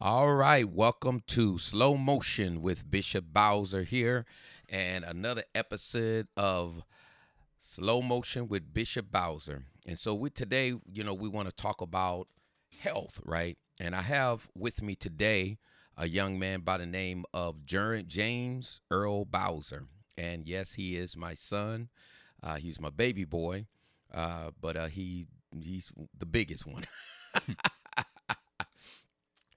All right, welcome to Slow Motion with Bishop Bowser here, and another episode of Slow Motion with Bishop Bowser. And so, we today, you know, we want to talk about health, right? And I have with me today a young man by the name of James Earl Bowser, and yes, he is my son. Uh, he's my baby boy, uh, but uh, he he's the biggest one.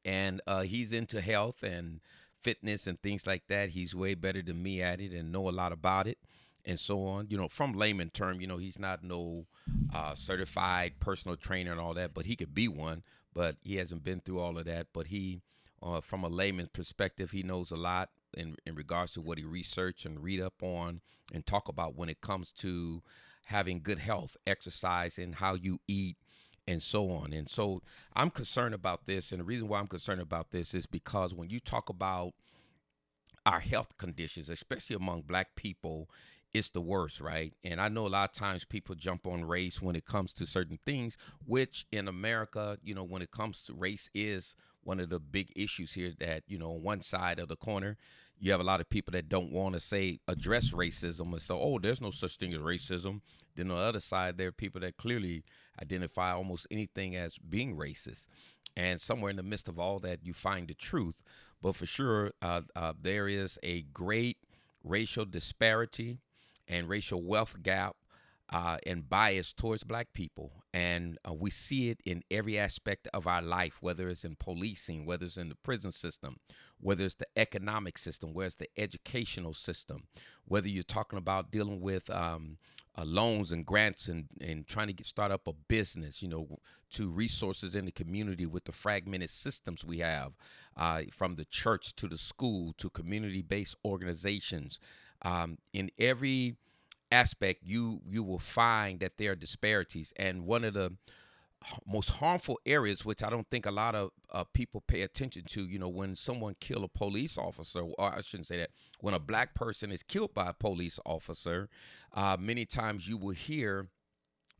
and uh, he's into health and fitness and things like that. He's way better than me at it and know a lot about it and so on. You know, from layman term, you know, he's not no uh, certified personal trainer and all that, but he could be one. But he hasn't been through all of that. But he, uh, from a layman's perspective, he knows a lot in in regards to what he research and read up on and talk about when it comes to having good health, exercise, and how you eat and so on. And so I'm concerned about this. And the reason why I'm concerned about this is because when you talk about our health conditions, especially among black people, it's the worst, right? And I know a lot of times people jump on race when it comes to certain things, which in America, you know, when it comes to race is one of the big issues here that, you know, on one side of the corner, you have a lot of people that don't want to say address racism and so, oh, there's no such thing as racism. Then on the other side, there are people that clearly identify almost anything as being racist. And somewhere in the midst of all that, you find the truth. But for sure, uh, uh, there is a great racial disparity and racial wealth gap uh, and bias towards black people. And uh, we see it in every aspect of our life, whether it's in policing, whether it's in the prison system, whether it's the economic system, whether it's the educational system, whether you're talking about dealing with um, uh, loans and grants and, and trying to get, start up a business, you know, to resources in the community with the fragmented systems we have, uh, from the church to the school to community based organizations. Um, in every aspect, you you will find that there are disparities, and one of the most harmful areas, which I don't think a lot of uh, people pay attention to, you know, when someone kill a police officer, or I shouldn't say that, when a black person is killed by a police officer, uh, many times you will hear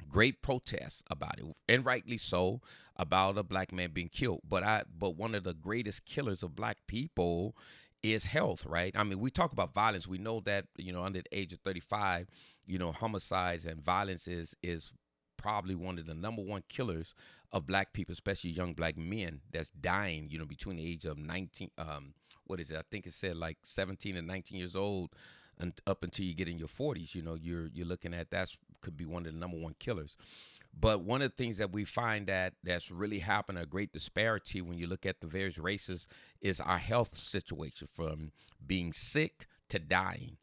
great protests about it, and rightly so, about a black man being killed. But I, but one of the greatest killers of black people is health, right? I mean, we talk about violence. We know that you know under the age of 35, you know, homicides and violence is is probably one of the number one killers of black people, especially young black men that's dying, you know, between the age of 19 um what is it? I think it said like 17 and 19 years old and up until you get in your 40s, you know, you're you're looking at that's could be one of the number one killers. But one of the things that we find that that's really happened a great disparity when you look at the various races is our health situation from being sick to dying.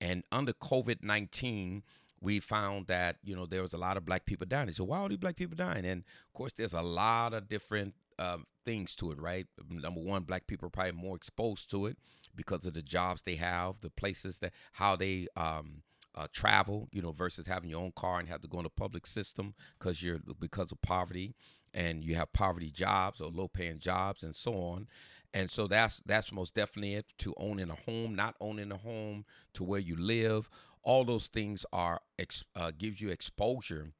And under COVID 19, we found that, you know, there was a lot of black people dying. Said, why are these black people dying? And of course, there's a lot of different um, things to it, right? Number one, black people are probably more exposed to it because of the jobs they have, the places that, how they, um, uh, travel, you know, versus having your own car and have to go in the public system because you're because of poverty and you have poverty jobs or low paying jobs and so on. And so that's that's most definitely it to owning a home, not owning a home, to where you live. All those things are uh, gives you exposure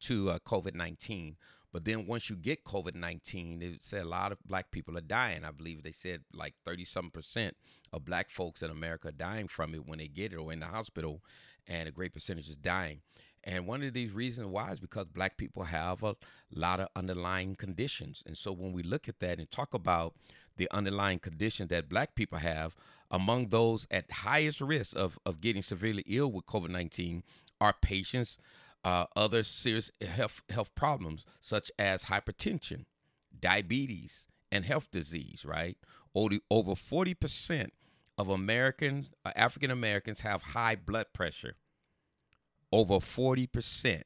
to uh, COVID nineteen. But then once you get COVID 19, they said a lot of black people are dying. I believe they said like 30 some percent of black folks in America are dying from it when they get it or in the hospital, and a great percentage is dying. And one of these reasons why is because black people have a lot of underlying conditions. And so when we look at that and talk about the underlying conditions that black people have, among those at highest risk of, of getting severely ill with COVID 19 are patients uh, other serious health, health problems such as hypertension, diabetes, and health disease, right? Over 40% of Americans, uh, African Americans, have high blood pressure. Over 40%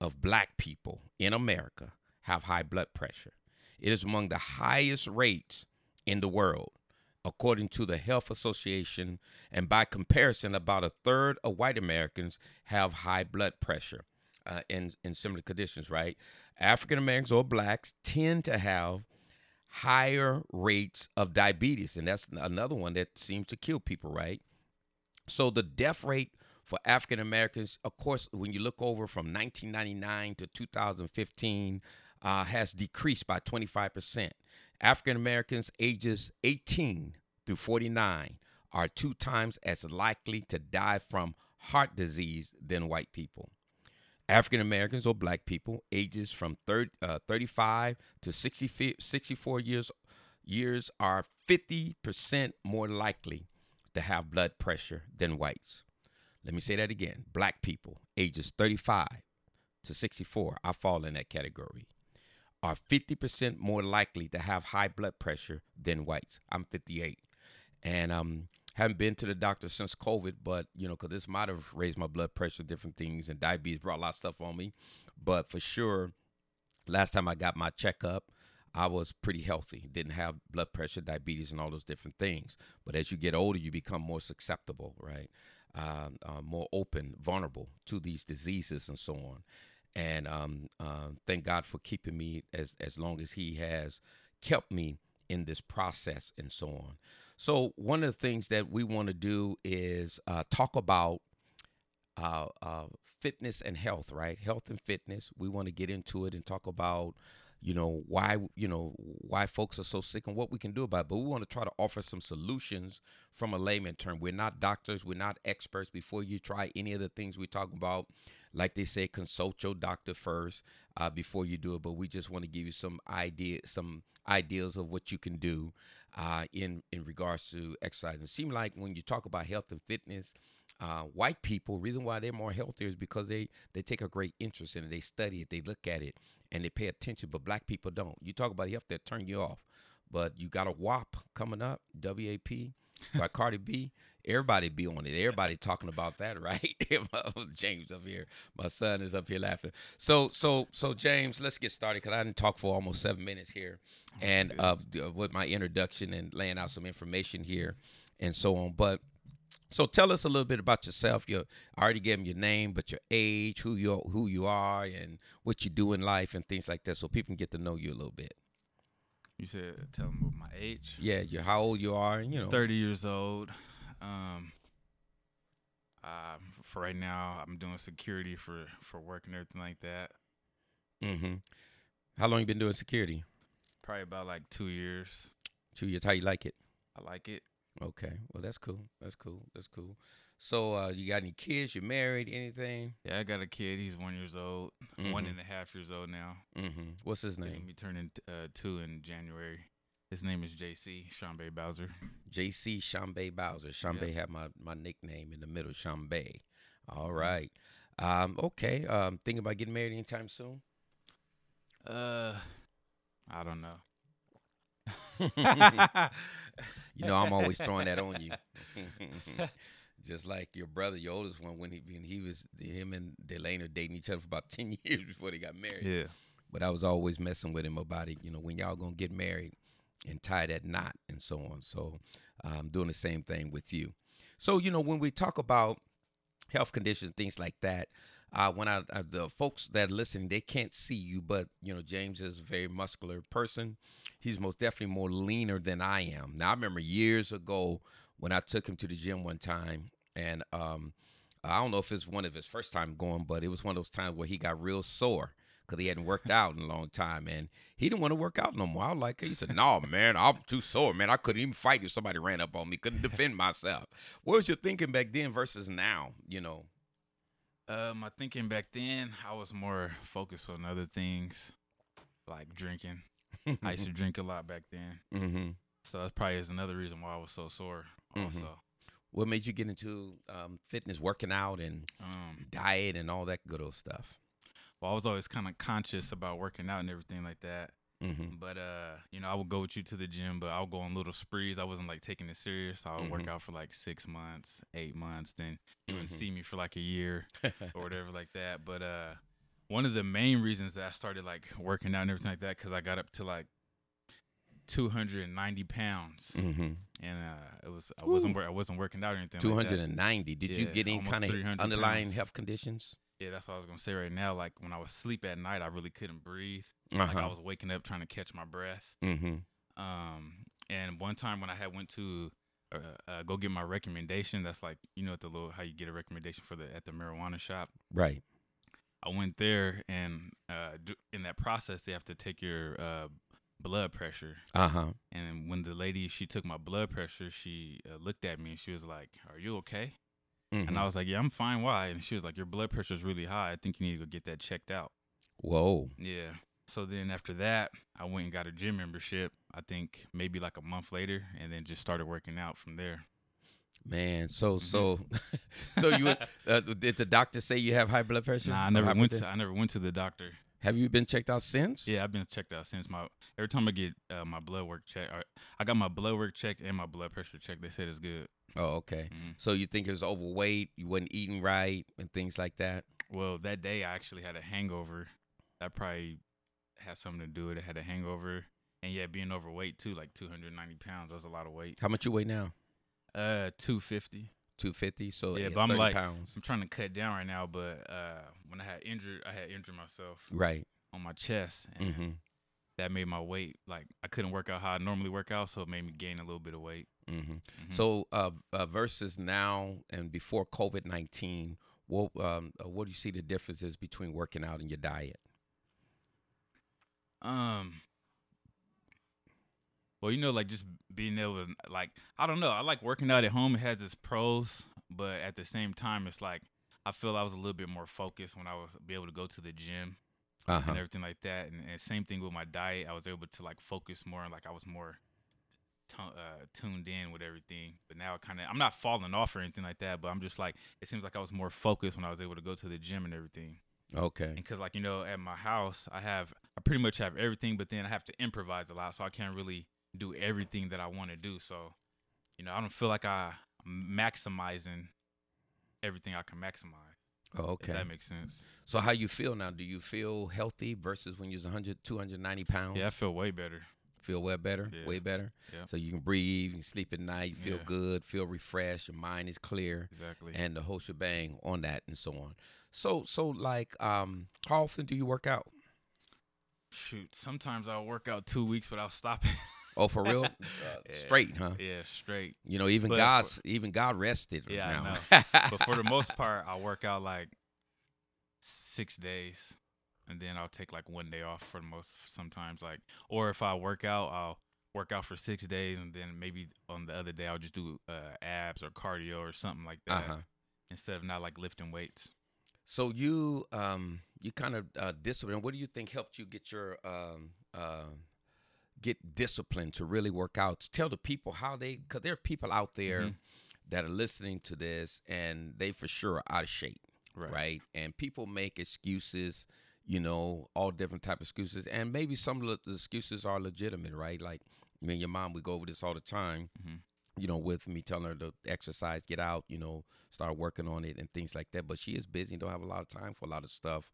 of black people in America have high blood pressure. It is among the highest rates in the world according to the Health Association, and by comparison, about a third of white Americans have high blood pressure uh, in, in similar conditions, right? African Americans or blacks tend to have higher rates of diabetes, and that's another one that seems to kill people, right? So the death rate for African Americans, of course, when you look over from 1999 to 2015, uh, has decreased by 25%. African Americans ages 18 through 49 are two times as likely to die from heart disease than white people. African Americans or black people ages from 30, uh, 35 to 60, 64 years years are 50% more likely to have blood pressure than whites. Let me say that again. Black people ages 35 to 64, I fall in that category, are 50% more likely to have high blood pressure than whites. I'm 58. And um haven't been to the doctor since COVID, but you know, because this might have raised my blood pressure, different things, and diabetes brought a lot of stuff on me. But for sure, last time I got my checkup, I was pretty healthy, didn't have blood pressure, diabetes, and all those different things. But as you get older, you become more susceptible, right? Uh, uh, more open, vulnerable to these diseases and so on. And um, uh, thank God for keeping me as as long as He has kept me in this process and so on. So one of the things that we want to do is uh, talk about uh, uh, fitness and health, right? Health and fitness. We want to get into it and talk about, you know, why you know why folks are so sick and what we can do about it. But we want to try to offer some solutions from a layman term. We're not doctors. We're not experts. Before you try any of the things we talk about, like they say, consult your doctor first uh, before you do it. But we just want to give you some idea, some ideas of what you can do uh, in in regards to exercise. It seems like when you talk about health and fitness, uh, white people reason why they're more healthier is because they they take a great interest in it. They study it, they look at it, and they pay attention. But black people don't. You talk about health, they turn you off. But you got a WAP coming up, WAP by Cardi B. Everybody be on it. Everybody talking about that, right? James up here. My son is up here laughing. So, so, so, James, let's get started because I didn't talk for almost seven minutes here, and uh, with my introduction and laying out some information here, and so on. But so, tell us a little bit about yourself. You I already gave them your name, but your age, who you who you are, and what you do in life, and things like that, so people can get to know you a little bit. You said tell them my age. Yeah, you how old you are, and you know, thirty years old. Um, uh, for right now, I'm doing security for for work and everything like that. Mm-hmm. How long you been doing security? Probably about like two years. Two years. How you like it? I like it. Okay. Well, that's cool. That's cool. That's cool. So, uh, you got any kids? You married? Anything? Yeah, I got a kid. He's one years old, mm-hmm. one and a half years old now. Mm-hmm. What's his name? He's gonna be turning uh, two in January. His name is JC Shambe Bowser. JC Shambe Bowser. Shambe yep. had my, my nickname in the middle, Shambe. All right. Um, okay. Um, thinking about getting married anytime soon? Uh, I don't know. you know, I'm always throwing that on you. Just like your brother, your oldest one, when he when he was him and Delane are dating each other for about ten years before they got married. Yeah. But I was always messing with him about it. You know, when y'all gonna get married and tie that knot and so on. So I'm um, doing the same thing with you. So you know, when we talk about health conditions, things like that. Uh, when I, the folks that are listening, they can't see you, but you know James is a very muscular person. He's most definitely more leaner than I am. Now I remember years ago when I took him to the gym one time, and um, I don't know if it's one of his first time going, but it was one of those times where he got real sore because he hadn't worked out in a long time, and he didn't want to work out no more. I was like, he said, "No, man, I'm too sore, man. I couldn't even fight if somebody ran up on me. Couldn't defend myself." What was your thinking back then versus now? You know. Uh, my thinking back then, I was more focused on other things, like drinking. I used to drink a lot back then. Mm-hmm. So that's probably is another reason why I was so sore. Mm-hmm. Also. Mm-hmm. What made you get into um, fitness, working out, and um, diet, and all that good old stuff? Well, I was always kind of conscious about working out and everything like that. Mm-hmm. But uh, you know, I would go with you to the gym, but I would go on little sprees. I wasn't like taking it serious. I would mm-hmm. work out for like six months, eight months, then you mm-hmm. would see me for like a year or whatever like that. But uh, one of the main reasons that I started like working out and everything like that because I got up to like 290 pounds, mm-hmm. and uh, it was I wasn't I wasn't working out or anything. 290. Like Did yeah, you get any kind of underlying pounds. health conditions? Yeah, that's what I was gonna say right now. Like when I was sleep at night, I really couldn't breathe. Uh-huh. Like I was waking up trying to catch my breath. Mm-hmm. Um, and one time when I had went to uh, uh, go get my recommendation, that's like you know at the little how you get a recommendation for the at the marijuana shop. Right. I went there, and uh, in that process, they have to take your uh, blood pressure. Uh huh. And when the lady she took my blood pressure, she uh, looked at me and she was like, "Are you okay?" Mm-hmm. And I was like, "Yeah, I'm fine. Why?" And she was like, "Your blood pressure is really high. I think you need to go get that checked out." Whoa. Yeah. So then after that, I went and got a gym membership. I think maybe like a month later, and then just started working out from there. Man, so so so you uh, did the doctor say you have high blood pressure? Nah, I never went to I never went to the doctor. Have you been checked out since? Yeah, I've been checked out since my every time I get uh, my blood work checked. I, I got my blood work checked and my blood pressure checked. They said it's good. Oh, okay. Mhm. So you think it was overweight? You wasn't eating right and things like that. Well, that day I actually had a hangover. That probably had something to do with it. I had a hangover, and yeah, being overweight too, like 290 pounds. That's a lot of weight. How much you weigh now? Uh, 250. Two fifty. So Yeah, but I'm like- pounds. I'm trying to cut down right now, but uh, when I had injured, I had injured myself Right. on my chest, and Mm-hmm. that made my weight like I couldn't work out how I normally work out, so it made me gain a little bit of weight. Mm-hmm. Mhm. So uh, uh, versus now and before COVID nineteen, what um, uh, what do you see the differences between working out and your diet? Um. Well, you know, like just being able to, like, I don't know. I like working out at home. It has its pros, but at the same time, it's like I feel I was a little bit more focused when I was be able to go to the gym Uh huh. and everything like that. And, and same thing with my diet. I was able to like focus more and like I was more tu- uh, tuned in with everything. But now it kind of, I'm not falling off or anything like that. But I'm just like, it seems like I was more focused when I was able to go to the gym and everything. Okay. because like you know at my house i have i pretty much have everything but then i have to improvise a lot so i can't really do everything that i want to do so you know i don't feel like i am maximizing everything i can maximize Oh, okay. that makes sense So how you feel now? Do you feel healthy versus when you was 100, 290 pounds? yeah i feel way better Feel way better? Yeah. Way better? Yeah. So you can breathe, you can sleep at night, you feel Yeah. good, feel refreshed, your mind is clear, exactly and the whole shebang on that and so on. So so like um how often do you work out? shoot sometimes i'll work out two weeks without stopping Oh, for real? Uh, Yeah. Straight, huh? yeah straight You know, even But God's even God rested. Yeah, I now. but for the most part i'll work out like six days and then i'll take like one day off for the most sometimes like or if i work out i'll work out for six days and then maybe on the other day i'll just do uh, abs or cardio or something like that uh-huh. instead of not like lifting weights So you um you kind of uh, discipline. What do you think helped you get your um uh, get discipline to really work out? Tell the people how they because there are people out there Mhm. that are listening to this and they for sure are out of shape, right? And people make excuses, you know, all different type of excuses, and maybe some of the excuses are legitimate, right? Like me and your mom, we go over this all the time. Mhm. You know, with me telling her to exercise, get out, you know, start working on it and things like that. But she is busy, don't have a lot of time for a lot of stuff.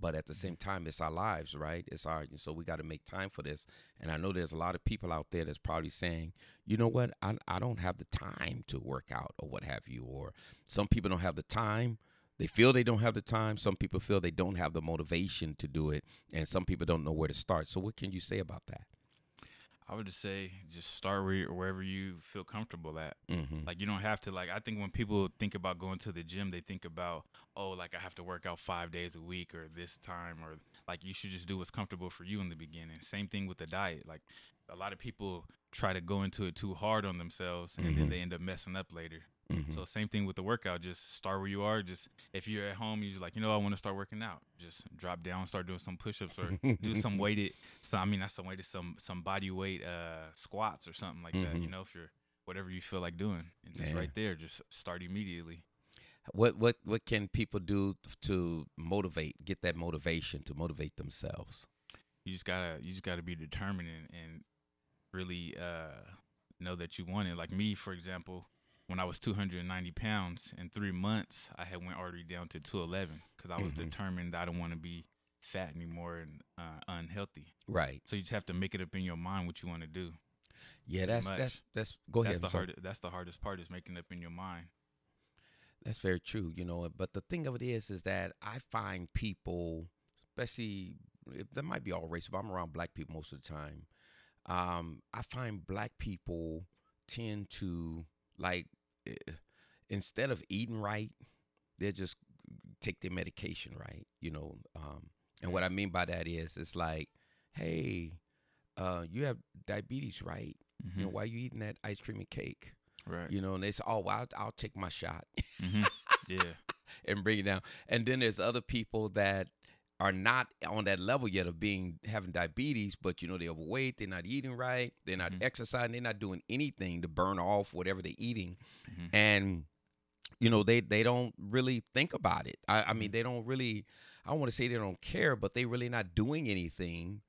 But at the same mm-hmm. time, it's our lives, right? It's our so we got to make time for this. And I know there's a lot of people out there that's probably saying, you know what, I I don't have the time to work out or what have you. Or some people don't have the time. They feel they don't have the time. Some people feel they don't have the motivation to do it, and some people don't know where to start. So, what can you say about that? I would just say just start where you, wherever you feel comfortable at Mm-hmm. Like you don't have to like I think when people think about going to the gym, they think about, oh, like I have to work out five days a week or this time or like you should just do what's comfortable for you in the beginning. Same thing with the diet. Like a lot of people try to go into it too hard on themselves and Mhm. then they end up messing up later. Mm-hmm. So same thing with the workout. Just start where you are. Just if you're at home, you're like, you know, I want to start working out. Just drop down, start doing some push-ups or do some weighted. So I mean, not some weighted, some some body weight uh, squats or something like that. You Mhm. know, if you're whatever you feel like doing, and just Yeah. right there, just start immediately. What what what can people do to motivate, get that motivation to motivate themselves? You just gotta you just gotta be determined and, and really uh, know that you want it. Like me, for example, when I was 290 pounds in three months, I had went already down to 211 because I was Mhm. determined I don't want to be fat anymore and uh, unhealthy. Right. So you just have to make it up in your mind what you want to do. Yeah, that's much. that's that's. Go that's ahead. the I'm hard. That's the hardest part is making it up in your mind. That's very true, you know. But the thing of it is, is that I find people, especially if- that might be all races, but I'm around black people most of the time. Um, I find black people tend to like instead of eating right, they're just take their medication right. You know, um, and what I mean by that is, it's like, hey, uh, you have diabetes, right? Mm-hmm. You know, why you eating that ice cream and cake? right. You know, and they say, oh, well, I'll, I'll take my shot hmm Yeah. and bring it down. And then there's other people that are not on that level yet of being having diabetes, but you know they're overweight, they're not eating right, they're not Mhm. exercising, they're not doing anything to burn off whatever they're eating, Mhm. and you know they they don't really think about it. I, I mean they don't really. I don't want to say they don't care, but they really not doing anything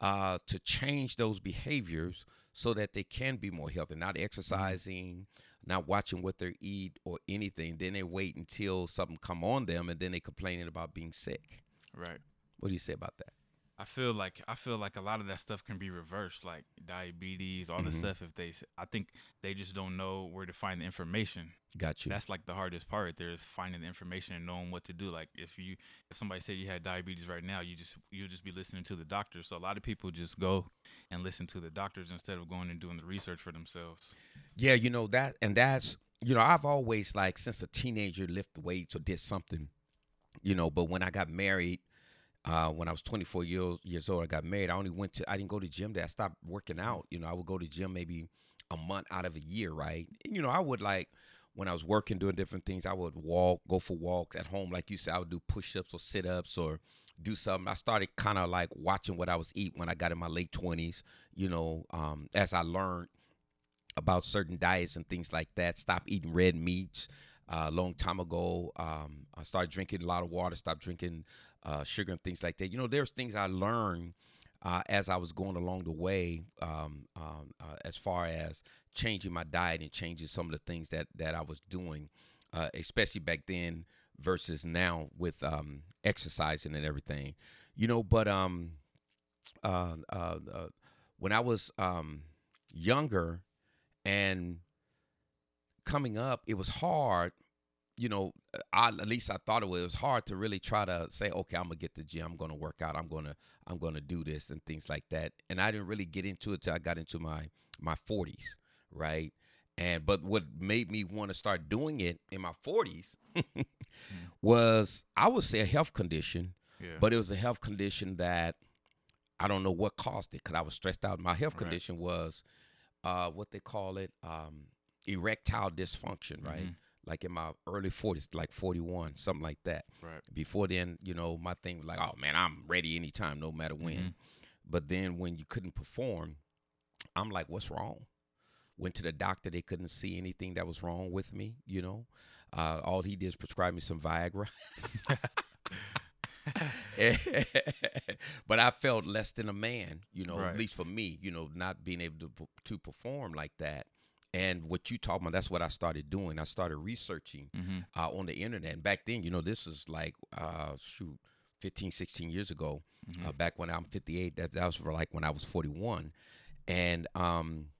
uh, to change those behaviors so that they can be more healthy. Not exercising, not watching what they eat or anything. Then they wait until something come on them, and then they complaining about being sick. Right. What do you say about that? I feel like I feel like a lot of that stuff can be reversed, like diabetes, all this Mhm. stuff. If they, I think they just don't know where to find the information. Got you. That's like the hardest part. There is finding the information and knowing what to do. Like if you, if somebody said you had diabetes right now, you just you'll just be listening to the doctor. So a lot of people just go and listen to the doctors instead of going and doing the research for themselves. Yeah, you know that, and that's you know I've always like since a teenager lift weights or did something, you know. But when I got married, uh, when I was 24 years years old, I got married. I only went to I didn't go to gym. That I stopped working out. You know, I would go to gym maybe a month out of a year, right? And, you know, I would like when I was working doing different things. I would walk, go for walks at home, like you said. I would do push ups or sit ups or do something. I started kind of like watching what I was eating when I got in my late 20s. You know, um, as I learned about certain diets and things like that. Stop eating red meats. Uh, a long time ago, um, I started drinking a lot of water. Stopped drinking uh, sugar and things like that. You know, there's things I learned uh, as I was going along the way, um, um, uh, as far as changing my diet and changing some of the things that that I was doing, uh, especially back then versus now with um, exercising and everything. You know, but um, uh, when I was um, younger and coming up, it was hard. You know, I, at least I thought it was, it was hard to really try to say, okay, I'm gonna get to the gym. I'm gonna work out. I'm gonna I'm gonna do this and things like that. And I didn't really get into it till I got into my my 40s, right? And but what made me want to start doing it in my 40s was I would say a health condition, Yeah. but it was a health condition that I don't know what caused it because I was stressed out. My health Right. condition was uh, what they call it um, erectile dysfunction, right? Mhm. Like in my early 40s, like 41, something like that. right. Before then, you know, my thing was like, oh man, I'm ready anytime, no matter when. Mhm. But then when you couldn't perform, I'm like, what's wrong? Went to the doctor, they couldn't see anything that was wrong with me, you know. Uh, all he did is prescribe me some Viagra. but I felt less than a man, you know, Right. at least for me, you know, not being able to, to perform like that. And what you talking about, that's what I started doing. I started researching Mhm. uh, on the internet. And back then, you know, this was like, uh, shoot, 15, 16 years ago. Mhm. Uh, back when I'm 58, that, that was for like when I was 41. And um,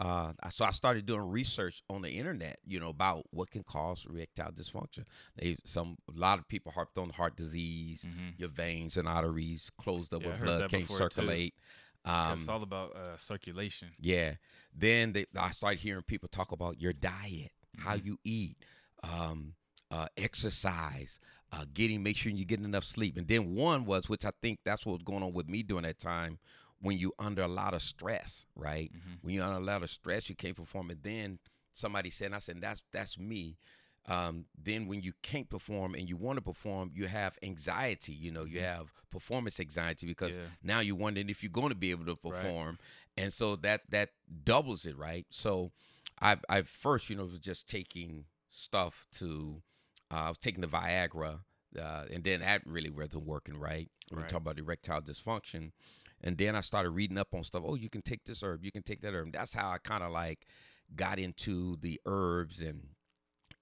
uh, so I started doing research on the internet, you know, about what can cause erectile dysfunction. They some a lot of people harped on heart disease, Mhm. your veins and arteries closed up Yeah, with blood can't circulate. too. Um, it's all about uh, circulation. yeah. Then they, I started hearing people talk about your diet, how Mhm. you eat, um, uh, exercise, uh, getting make sure you get enough sleep. And then one was, which I think that's what was going on with me during that time, when you under a lot of stress, right? Mhm. When you're under a lot of stress, you can't perform. And then somebody said, and I said, that's that's me. Um, then when you can't perform and you want to perform, you have anxiety. You know, you Mhm. have performance anxiety because Yeah. now you're wondering if you're going to be able to Right. perform, and so that that doubles it, right? So, I I first, you know, was just taking stuff to, uh, I was taking the Viagra, uh, and then that really wasn't working, right? When we Right. talk about erectile dysfunction, and then I started reading up on stuff. Oh, you can take this herb, you can take that herb. That's how I kind of like got into the herbs and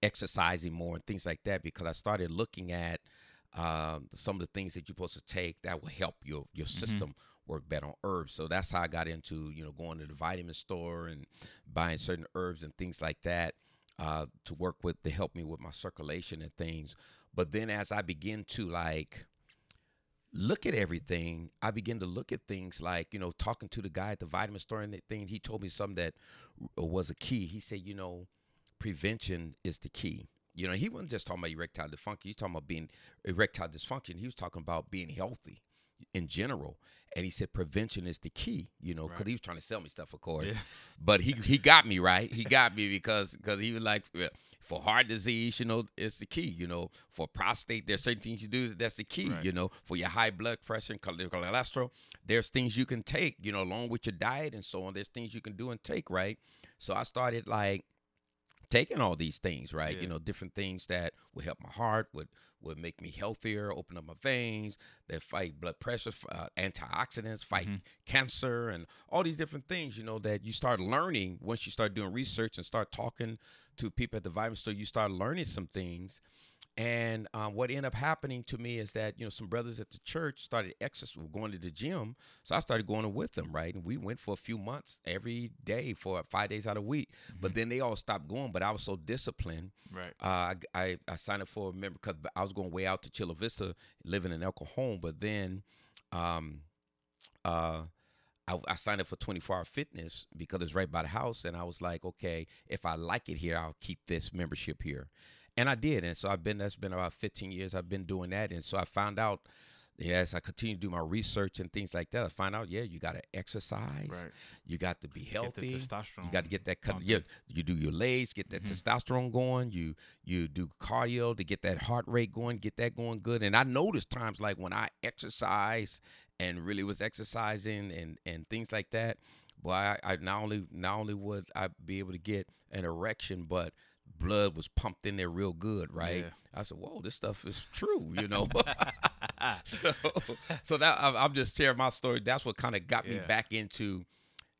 exercising more and things like that because I started looking at um, some of the things that you're supposed to take that will help your your system work better on herbs. So that's how I got into you know going to the vitamin store and buying certain herbs and things like that uh, to work with to help me with my circulation and things. But then as I begin to like look at everything, I begin to look at things like, you know, talking to the guy at the vitamin store and that thing, he told me something that was a key. He said, you know, prevention is the key. You know, he wasn't just talking about erectile dysfunction. He's talking about being erectile dysfunction. He was talking about being healthy in general. And he said prevention is the key, you know, because Right. he was trying to sell me stuff, of course. Yeah. But he he got me right. He got me because because he was like for heart disease, you know, it's the key. You know, for prostate, there's certain things you do that's the key. Right. You know, for your high blood pressure and chole- cholesterol, there's things you can take. You know, along with your diet and so on. There's things you can do and take. Right. So I started like taking all these things, right? You know, different things that would help my heart, would would make me healthier, open up my veins, that fight blood pressure, uh, antioxidants, fight Mhm. cancer, and all these different things. You know that you start learning once you start doing research and start talking to people at the vitamin store. You start learning some things. And um, what ended up happening to me is that you know some brothers at the church started exercising, going to the gym, so I started going with them, right? And we went for a few months every day for five days out of the week. But then they all stopped going. But I was so disciplined. Right. Uh, I, I I signed up for a member because I was going way out to Chula Vista, living in El Cajon. But then, um, uh. I, I signed up for 24 hour fitness because it's right by the house. And I was like, okay, if I like it here, I'll keep this membership here. And I did. And so I've been, that's been about 15 years I've been doing that. And so I found out, yeah, as I continue to do my research and things like that, I find out, yeah, you got to exercise. Right. You got to be Get healthy. the testosterone. You got to get that cut. Yeah, you do your legs, get that Mhm. testosterone going. You you do cardio to get that heart rate going, get that going good. And I noticed times like when I exercise and really was exercising and and things like that. Boy, I, I not only not only would I be able to get an erection, but blood was pumped in there real good, right? Yeah. I said, "Whoa, this stuff is true," you know. so, so that I'm, just sharing my story. That's what kind of got me back into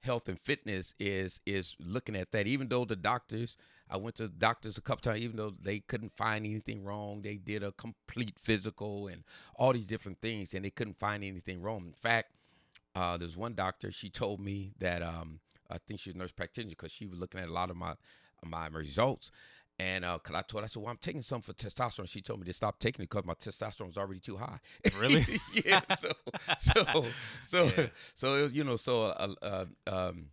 health and fitness is is looking at that. Even though the doctors, I went to doctors a couple times, even though they couldn't find anything wrong, they did a complete physical and all these different things, and they couldn't find anything wrong. In fact, uh, there's one doctor. She told me that um, I think she's a nurse practitioner because she was looking at a lot of my my results. And uh, cause I told her, I said, well, I'm taking some for testosterone. She told me to stop taking it because my testosterone was already too high. Really? yeah. So, so, so, Yeah. so, you know, so, uh, uh, um,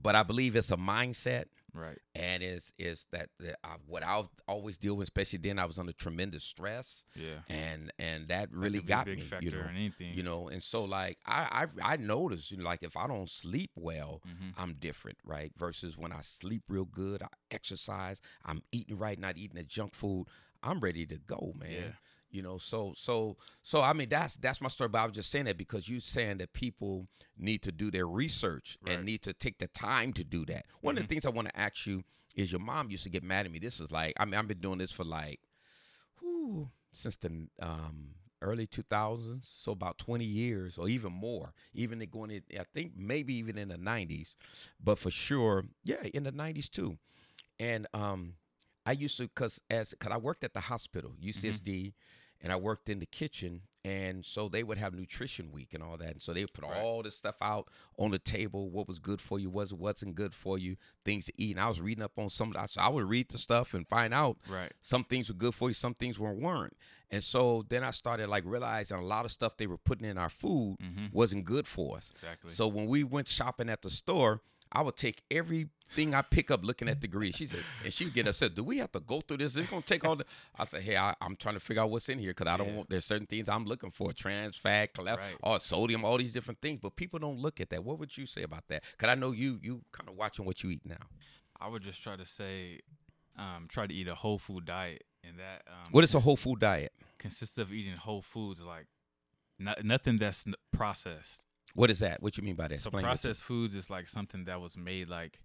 but I believe it's a mindset Right. and is is that, that I, what I always deal with, especially then I was under tremendous stress Yeah. and, and that That really a got big me, factor you know, in anything. you know, and so like I, I, I noticed, you know, like if I don't sleep well, Mhm. I'm different, right? Versus when I sleep real good, I exercise, I'm eating right, not eating the junk food. I'm ready to go, man. Yeah. You know, so so so I mean that's that's my story. But I was just saying that because you saying that people need to do their research Right. and need to take the time to do that. One of Mhm. the things I want to ask you is your mom used to get mad at me. This is like I mean I've been doing this for like, whew, since the um early 2000s, so about 20 years or even more. Even going in, I think maybe even in the 90s, but for sure, yeah, in the 90s too. And um, I used to, cause as cause I worked at the hospital, UCSD, and I worked in the kitchen, and so they would have nutrition week and all that, and so they would put Right. all this stuff out on the table, what was good for you, what wasn't good for you, things to eat. And I was reading up on some of that, so I would read the stuff and find out Right. some things were good for you, some things were weren't. And so then I started like realizing a lot of stuff they were putting in our food Mhm. wasn't good for us. Exactly. So when we went shopping at the store, I would take everything I pick up looking at the grease. She said, and she'd get upset. Do we have to go through this? It's gonna take all the. I said, hey, I, I'm trying to figure out what's in here because I don't Yeah. want. There's certain things I'm looking for: trans fat, cholesterol, Right. sodium, all these different things. But people don't look at that. What would you say about that? Because I know you you kind of watching what you eat now. I would just try to say, um, try to eat a whole food diet, and that um, What is a whole food diet? consists of eating whole foods, like no, nothing that's n- processed. What is that? What you mean by that? So Explain it processed foods is like something that was made like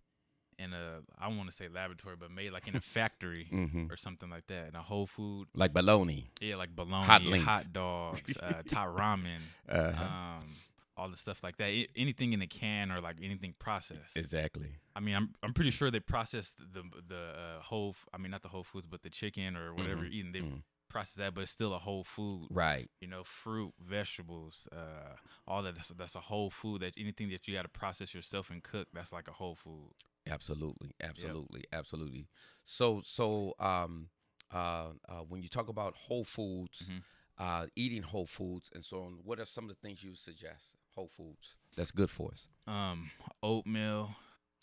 in a I don't want to say laboratory, but made like in a factory Mm-hmm. or something like that. In a whole food, Like bologna. yeah, like bologna, Hot hot, dogs, uh, Thai ramen, Uh-huh. um, all the stuff like that. Anything in a can or like anything processed. exactly. I mean, I'm I'm pretty sure they processed the the uh, whole. I mean, not the whole foods, but the chicken or whatever Mhm, you're eating. They mhm. process that, but it's still a whole food. Right. You know, fruit, vegetables, uh, all that. That's, that's a whole food. That's anything that you got to process yourself and cook. That's like a whole food. Absolutely, absolutely, absolutely. So, so um, uh, uh, when you talk about whole foods, Mhm. uh, eating whole foods, and so on, what are some of the things you suggest? Whole foods that's good for us. Um, oatmeal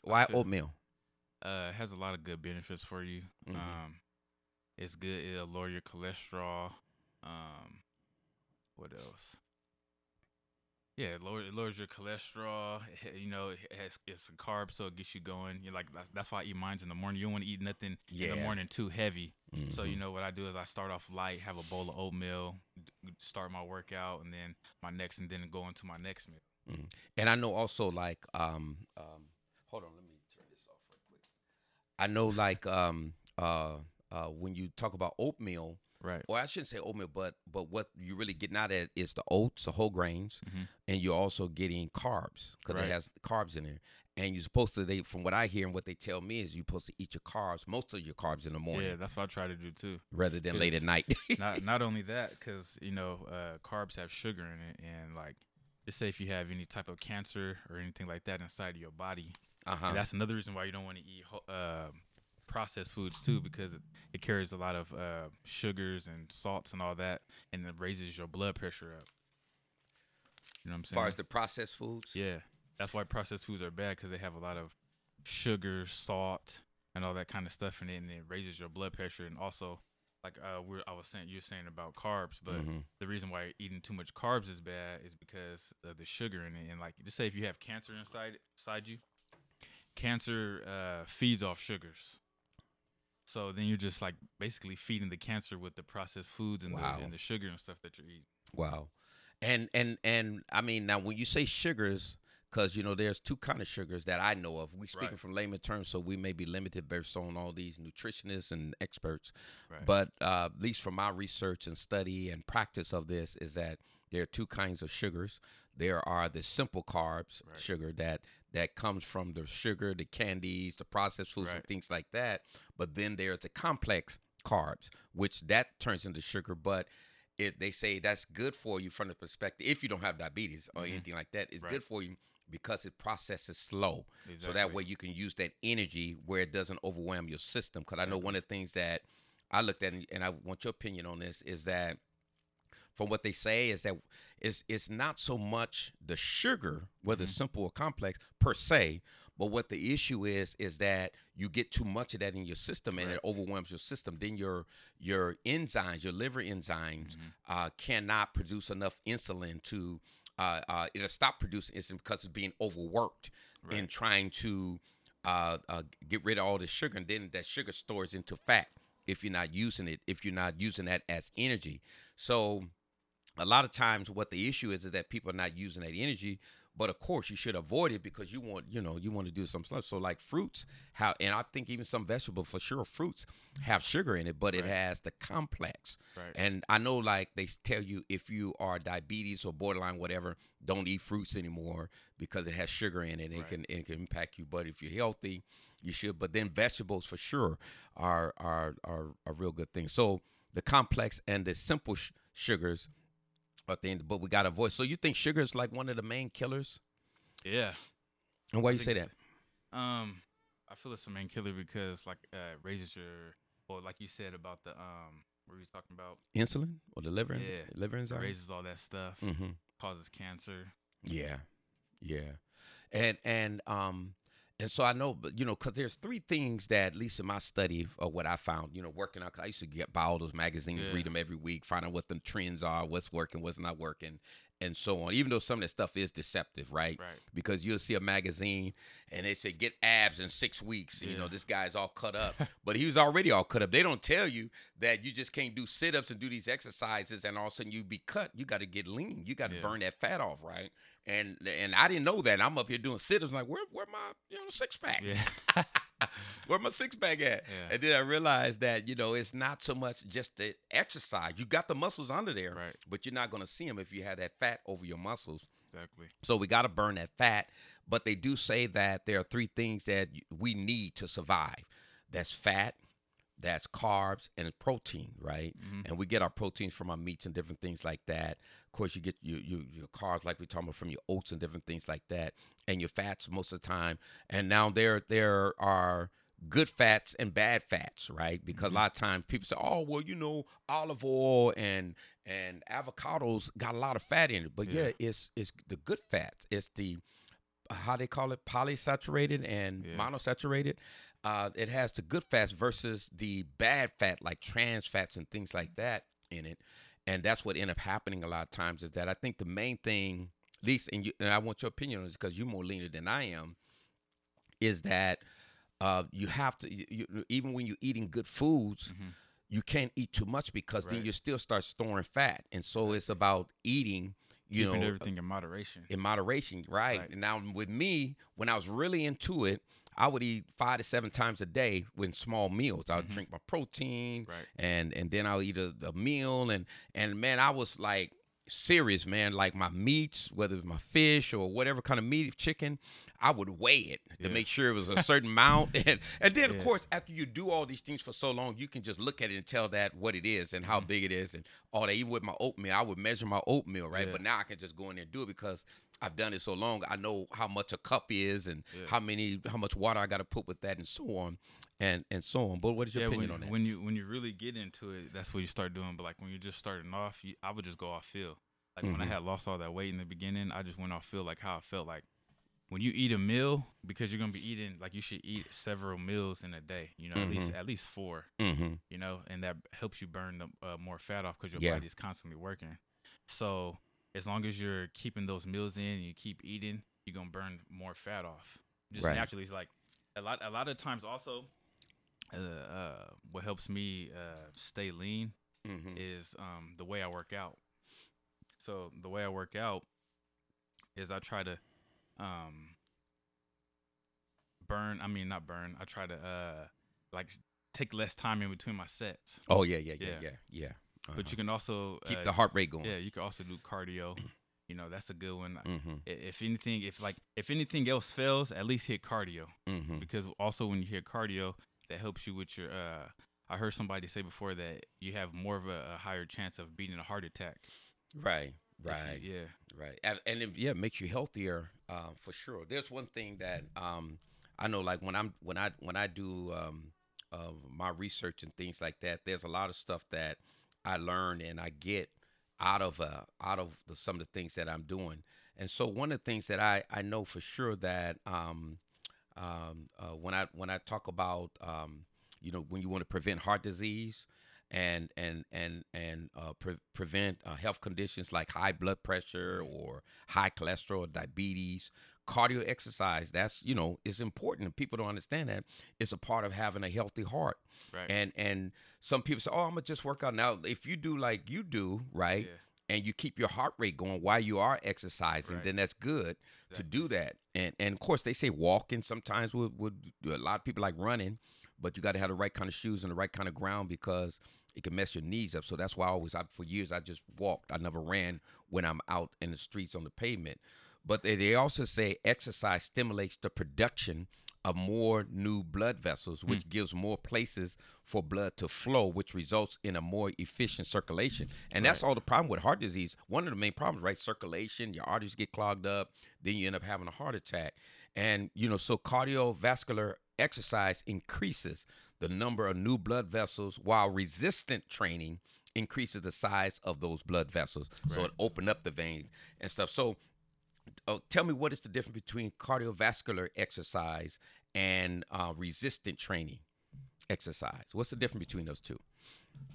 Why feel- oatmeal? uh has a lot of good benefits for you. Mhm. Um, It's good. It'll lower your cholesterol. Um, what else? Yeah, it, lower, it lowers your cholesterol. It- you know, it has, it's a carb, so it gets you going. You're like that's, that's why I eat mines in the morning. You don't want to eat nothing in the morning too heavy. So you Mhm. know what I do is I start off light, have a bowl of oatmeal, start my workout, and then my next, and then go into my next meal. Mhm. And I know also like um um hold on, let me turn this off real quick. I know like um uh uh when you talk about oatmeal, Right. or I shouldn't say oatmeal, but but what you're really getting out of it is the oats, the whole grains, Mhm. and you're also getting carbs because Right. it has carbs in there. And you're supposed to they from what I hear and what they tell me is you're supposed to eat your carbs, most of your carbs in the morning Yeah, that's what I try to do too. rather than late at night. not not only that, because you know uh, carbs have sugar in it, and like just say if you have any type of cancer or anything like that inside of your body, uh-huh. that's another reason why you don't want to eat uh, processed foods too, because it, it carries a lot of uh, sugars and salts and all that, and it raises your blood pressure up. You know what I'm as saying? far as the processed foods. Yeah, that's why processed foods are bad because they have a lot of sugar, salt, and all that kind of stuff in it, and it raises your blood pressure. And also, like uh, we're, I was saying, you're saying about carbs, but Mhm. the reason why eating too much carbs is bad is because of the sugar in it. And like, just say if you have cancer inside inside you, cancer uh, feeds off sugars. So then you're just like basically feeding the cancer with the processed foods and, Wow. the, and the sugar and stuff that you're eating. Wow. And and and I mean now when you say sugars, because you know there's two kind of sugars that I know of. We speaking Right. from layman terms, so we may be limited based on all these nutritionists and experts. Right. But uh, at least from my research and study and practice of this, is that there are two kinds of sugars. There are the simple carbs Right. sugar that that comes from the sugar, the candies, the processed foods, and things like that. But then there's the complex carbs, which that turns into sugar, but it they say that's good for you from the perspective if you don't have diabetes or Mhm. anything like that. It's Right. good for you because it processes slow. So that way you can use that energy where it doesn't overwhelm your system. Because I know one of the things that I looked at, and I want your opinion on this, is that from what they say is that it's, it's not so much the sugar, whether it's simple or complex per se, but what the issue is is that you get too much of that in your system and it overwhelms your system. Then your your enzymes, your liver enzymes, uh, cannot produce enough insulin to uh, uh, it'll stop producing insulin because it's being overworked in Right. trying to uh, uh, get rid of all the sugar, and then that sugar stores into fat if you're not using it. If you're not using that as energy, so a lot of times what the issue is is that people are not using that energy but of course you should avoid it because you want you know you want to do some stuff. So like fruits how and i think even some vegetables for sure fruits have sugar in it but it has the complex. Right. and i know like they tell you if you are diabetes or borderline whatever don't eat fruits anymore because it has sugar in it and it can it can impact you. But if you're healthy you should but then vegetables for sure are are are a real good thing so the complex and the simple sh- sugars are things but we got a voice. so you think sugar is like one of the main killers yeah. and why I you say that Um, I feel it's a main killer because like uh, raises your, or like you said about the um, what were you talking about? insulin or the liver Yeah. liver It enzyme raises all that stuff, mm-hmm. causes cancer. Yeah, yeah, and and um and so I know, but you know, because there's three things that, at least in my study of what I found, you know, working out. Cause I used to get buy all those magazines, Yeah. read them every week, find out what the trends are, what's working, what's not working, and so on. Even though some of that stuff is deceptive, right? Right. Because you'll see a magazine and they say get abs in six weeks. and, You know, Yeah. this guy's all cut up, but he was already all cut up. They don't tell you that you just can't do sit ups and do these exercises, and all of a sudden you'd be cut. You got to get lean. You got to Yeah. burn that fat off, right? And and I didn't know that. I'm up here doing sit ups, like where where my you know six pack? Yeah. Where my six pack at? Yeah. And then I realized that you know it's not so much just the exercise. You got the muscles under there, Right. but you're not going to see them if you have that fat over your muscles. exactly. So we got to burn that fat. But they do say that there are three things that we need to survive. That's fat, that's carbs, and protein, right? Mhm. And we get our proteins from our meats and different things like that. Of course, you get your, your, your carbs, like we're talking about, from your oats and different things like that, and your fats most of the time. And now there there are good fats and bad fats, right? Because a lot of times people say, "Oh, well, you know, olive oil and and avocados got a lot of fat in it." But yeah, Yeah. it's it's the good fats. It's the how they call it polysaturated and Yeah. monosaturated. Uh, it has the good fats versus the bad fat like trans fats and things like that in it, and that's what end up happening a lot of times. Is that I think the main thing, at least, and, you, and I want your opinion on this because you're more leaner than I am, is that uh, you have to you, you, even when you're eating good foods. Mhm. You can't eat too much because then you still start storing fat, and so it's about eating. You Keeping know, everything in moderation. in moderation, right? Right. And now with me, when I was really into it, I would eat five to seven times a day with small meals. I would Mhm. drink my protein, Right. and and then I'll eat a, a meal, and and man, I was like serious, man. Like my meats, whether it's my fish or whatever kind of meat, chicken, I would weigh it to Yeah. make sure it was a certain amount, and and then of course after you do all these things for so long, you can just look at it and tell that what it is and how Mhm. big it is and all that. Even with my oatmeal, I would measure my oatmeal, right? Yeah. But now I can just go in there and do it because I've done it so long. I know how much a cup is and Yeah. how many, how much water I got to put with that, and so on, and and so on. But what is your yeah, opinion when, on that? when you when you really get into it, that's what you start doing. But like when you're just starting off, you, I would just go off feel. Like when I Mhm. had lost all that weight in the beginning, I just went off feel like how I felt like when you eat a meal because you're gonna be eating like you should eat several meals in a day. You know, at least Mhm. at least four. mm-hmm. You know, and that helps you burn the uh, more fat off because your Yeah. body is constantly working. So as long as you're keeping those meals in and you keep eating, you're gonna burn more fat off. Just Right. naturally, it's like a lot. A lot of times, also, uh, uh, what helps me uh, stay lean Mm-hmm. is um, the way I work out. So the way I work out is I try to um, burn. I mean, not burn. I try to uh, like take less time in between my sets. Oh yeah, yeah, yeah, Yeah. yeah, yeah. But Uh-huh. you can also keep the heart rate going. yeah, you can also do cardio. You know, that's a good one. Mm-hmm. If anything, if like if anything else fails, at least hit cardio Mm-hmm. because also when you hit cardio, that helps you with your. uh I heard somebody say before that you have more of a, a higher chance of beating a heart attack. Right. if you- Right. yeah. Right. And, and it, yeah, it makes you healthier uh, for sure. There's one thing that um, I know, like when I'm when I when I do um, uh, my research and things like that. There's a lot of stuff that I learn and I get out of uh, out of the, some of the things that I'm doing. And so one of the things that I, I know for sure that um, um, uh, when I when I talk about um, you know when you want to prevent heart disease and and and and uh, pre- prevent uh, health conditions like high blood pressure or high cholesterol, diabetes, cardio exercise. That's you know it's important. People don't understand that it's a part of having a healthy heart. Right. And and some people say, oh, I'm gonna just work out now. If you do like you do, right, Yeah. And you keep your heart rate going while you are exercising, Right. then that's good to do that. And and of course they say walking sometimes would would a lot of people like running, but you got to have the right kind of shoes and the right kind of ground because it can mess your knees up. So that's why I always I, for years I just walked. I never ran when I'm out in the streets on the pavement. But they, they also say exercise stimulates the production of more new blood vessels, which mm. gives more places for blood to flow, which results in a more efficient circulation. And that's all the problem with heart disease. One of the main problems, right? Circulation, your arteries get clogged up, then you end up having a heart attack. And, you know, so cardiovascular exercise increases the number of new blood vessels while resistant training increases the size of those blood vessels. So it open up the veins and stuff. So uh, tell me what is the difference between cardiovascular exercise and uh, resistant training exercise? What's the difference between those two?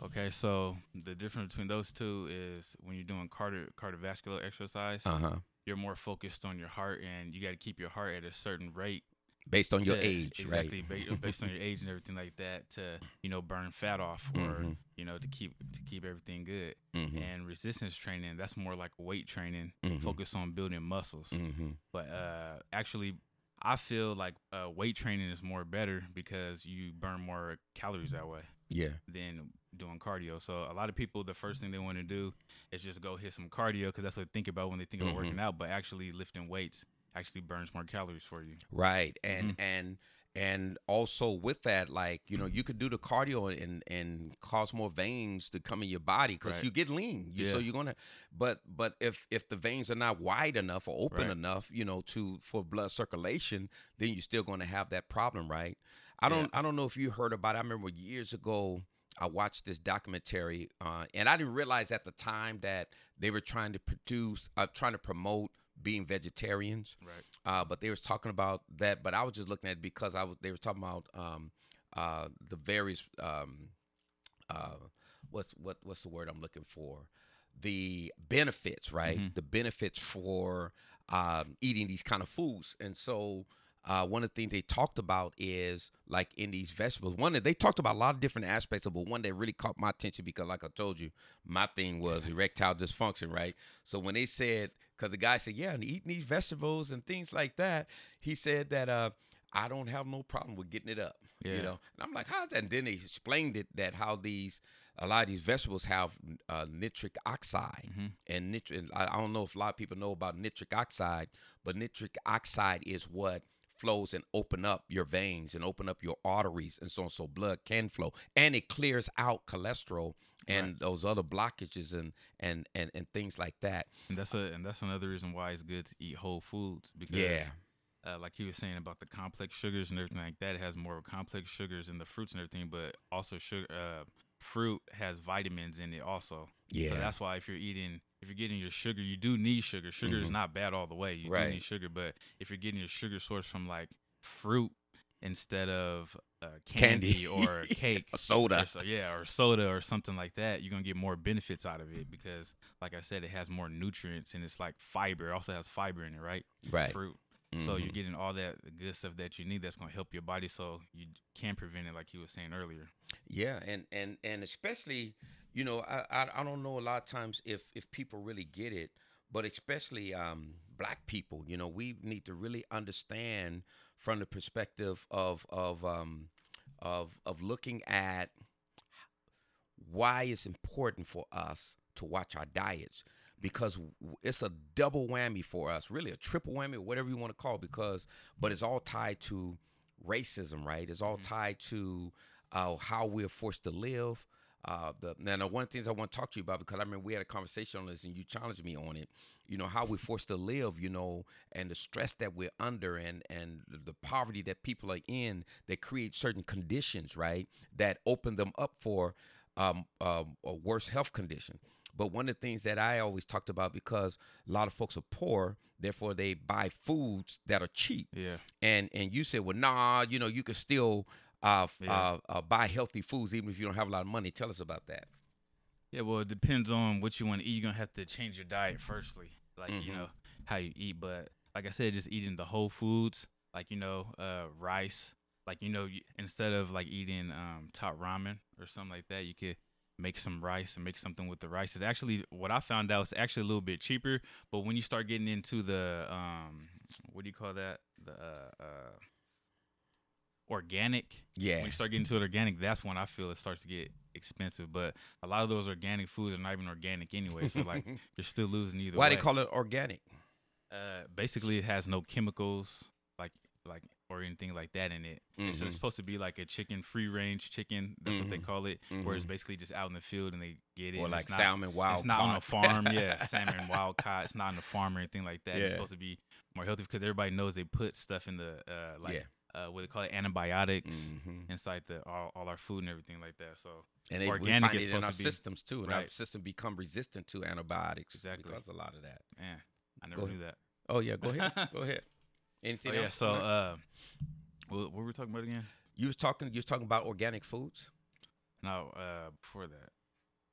Okay, so the difference between those two is when you're doing cardio cardiovascular exercise, Uh huh. you're more focused on your heart, and you got to keep your heart at a certain rate. Based on your age, exactly, right? ba- based on your age and everything like that, to you know burn fat off, or Mhm. you know to keep to keep everything good. Mm-hmm. And resistance training, that's more like weight training, Mhm. focus on building muscles. Mm-hmm. But uh, actually, I feel like uh, weight training is more better because you burn more calories that way Yeah. than doing cardio. So a lot of people, the first thing they want to do is just go hit some cardio because that's what they think about when they think about Mhm. working out. But actually, lifting weights actually burns more calories for you. Right. And Mm-hmm. and and also with that, like you know, you could do the cardio and and cause more veins to come in your body because Right. you get lean. You, So you're gonna, but but if if the veins are not wide enough or open Right. enough, you know, to for blood circulation, then you're still gonna have that problem, right? I don't I don't know if you heard about. it. I remember years ago. I watched this documentary, uh, and I didn't realize at the time that they were trying to produce, uh, trying to promote being vegetarians. Right. Uh, but they was talking about that. But I was just looking at it because I was they was talking about um, uh, the various um, uh, what's what what's the word I'm looking for? The benefits, right? Mhm. The benefits for um, eating these kind of foods, and so. Uh, one of the things they talked about is like in these vegetables. One that they talked about a lot of different aspects of, but one that really caught my attention because, like I told you, my thing was erectile dysfunction, right? So when they said, because the guy said, yeah, and eating these vegetables and things like that, he said that uh, I don't have no problem with getting it up, you know. And I'm like, how's that? And then they explained it that how these a lot of these vegetables have uh, nitric oxide Mhm. and nitric. I I don't know if a lot of people know about nitric oxide, but nitric oxide is what flows and open up your veins and open up your arteries and so on so blood can flow and it clears out cholesterol and Right. those other blockages and and and, and things like that And that's a and that's another reason why it's good to eat whole foods because yeah uh, like he was saying about the complex sugars and everything like that, it has more complex sugars in the fruits and everything, but also sugar. Uh, fruit has vitamins in it also. yeah So that's why if you're eating, if you're getting your sugar, you do need sugar. Sugar is Mhm. not bad all the way. You Right. do need sugar, but if you're getting your sugar source from like fruit instead of uh, candy, Candy. or cake, a soda or so, yeah, or soda or something like that, you're gonna get more benefits out of it because, like I said, it has more nutrients and it's like fiber. It also has fiber in it, right? right Fruit. So you're Mhm. getting all that good stuff that you need that's gonna help your body, so you can prevent it, like he was saying earlier. Yeah, and and and especially, you know, I, I I don't know a lot of times if if people really get it, but especially um black people, you know, we need to really understand from the perspective of of um of of looking at why it's important for us to watch our diets because it's a double whammy for us, really a triple whammy, whatever you want to call it, because but it's all tied to racism, right? It's all Mhm. tied to uh, how we're forced to live. Uh, the now, one of the things I want to talk to you about because I remember we had a conversation on this and you challenged me on it. You know how we're forced to live, you know, and the stress that we're under, and and the poverty that people are in that create certain conditions, right? That open them up for um, um, a worse health condition. But one of the things that I always talked about because a lot of folks are poor, therefore they buy foods that are cheap Yeah. and and you said, well, nah, you know, you can still uh, Yeah. uh, uh, buy healthy foods even if you don't have a lot of money. Tell us about that. Yeah, well, it depends on what you want to eat. You're gonna have to change your diet firstly, like you Mhm. know how you eat. But like I said, just eating the whole foods, like you know, uh, rice. Like you know, you, instead of like eating um, top ramen or something like that, you could make some rice and make something with the rice. It's actually what I found out. It's actually a little bit cheaper. But when you start getting into the um, what do you call that? The uh, uh, organic Yeah, when you start getting to it organic, that's when I feel it starts to get expensive. But a lot of those organic foods are not even organic anyway, so like you're still losing either why way. they call it organic? uh, basically, it has no chemicals like like or anything like that in it. It's, Mhm. it's supposed to be like a chicken free range chicken. That's what they Mhm. call it. Where it's Mhm. basically just out in the field and they get it. Or like it's not, salmon wild. It's not on a farm, yeah. Salmon wild caught. It's not on a farm or anything like that. It's supposed to be more healthy because everybody knows they put stuff in the uh like yeah, uh what they call it antibiotics Mhm. inside the all, all our food and everything like that. So and they, we organic find is it in our to be- systems too, and our system become resistant to antibiotics Exactly. because a lot of that. man, I never Go knew that. Oh yeah, go ahead, go ahead. Anything Oh yeah, else? so uh, what, what were we talking about again? you was talking, you was talking about organic foods. No, uh, before that,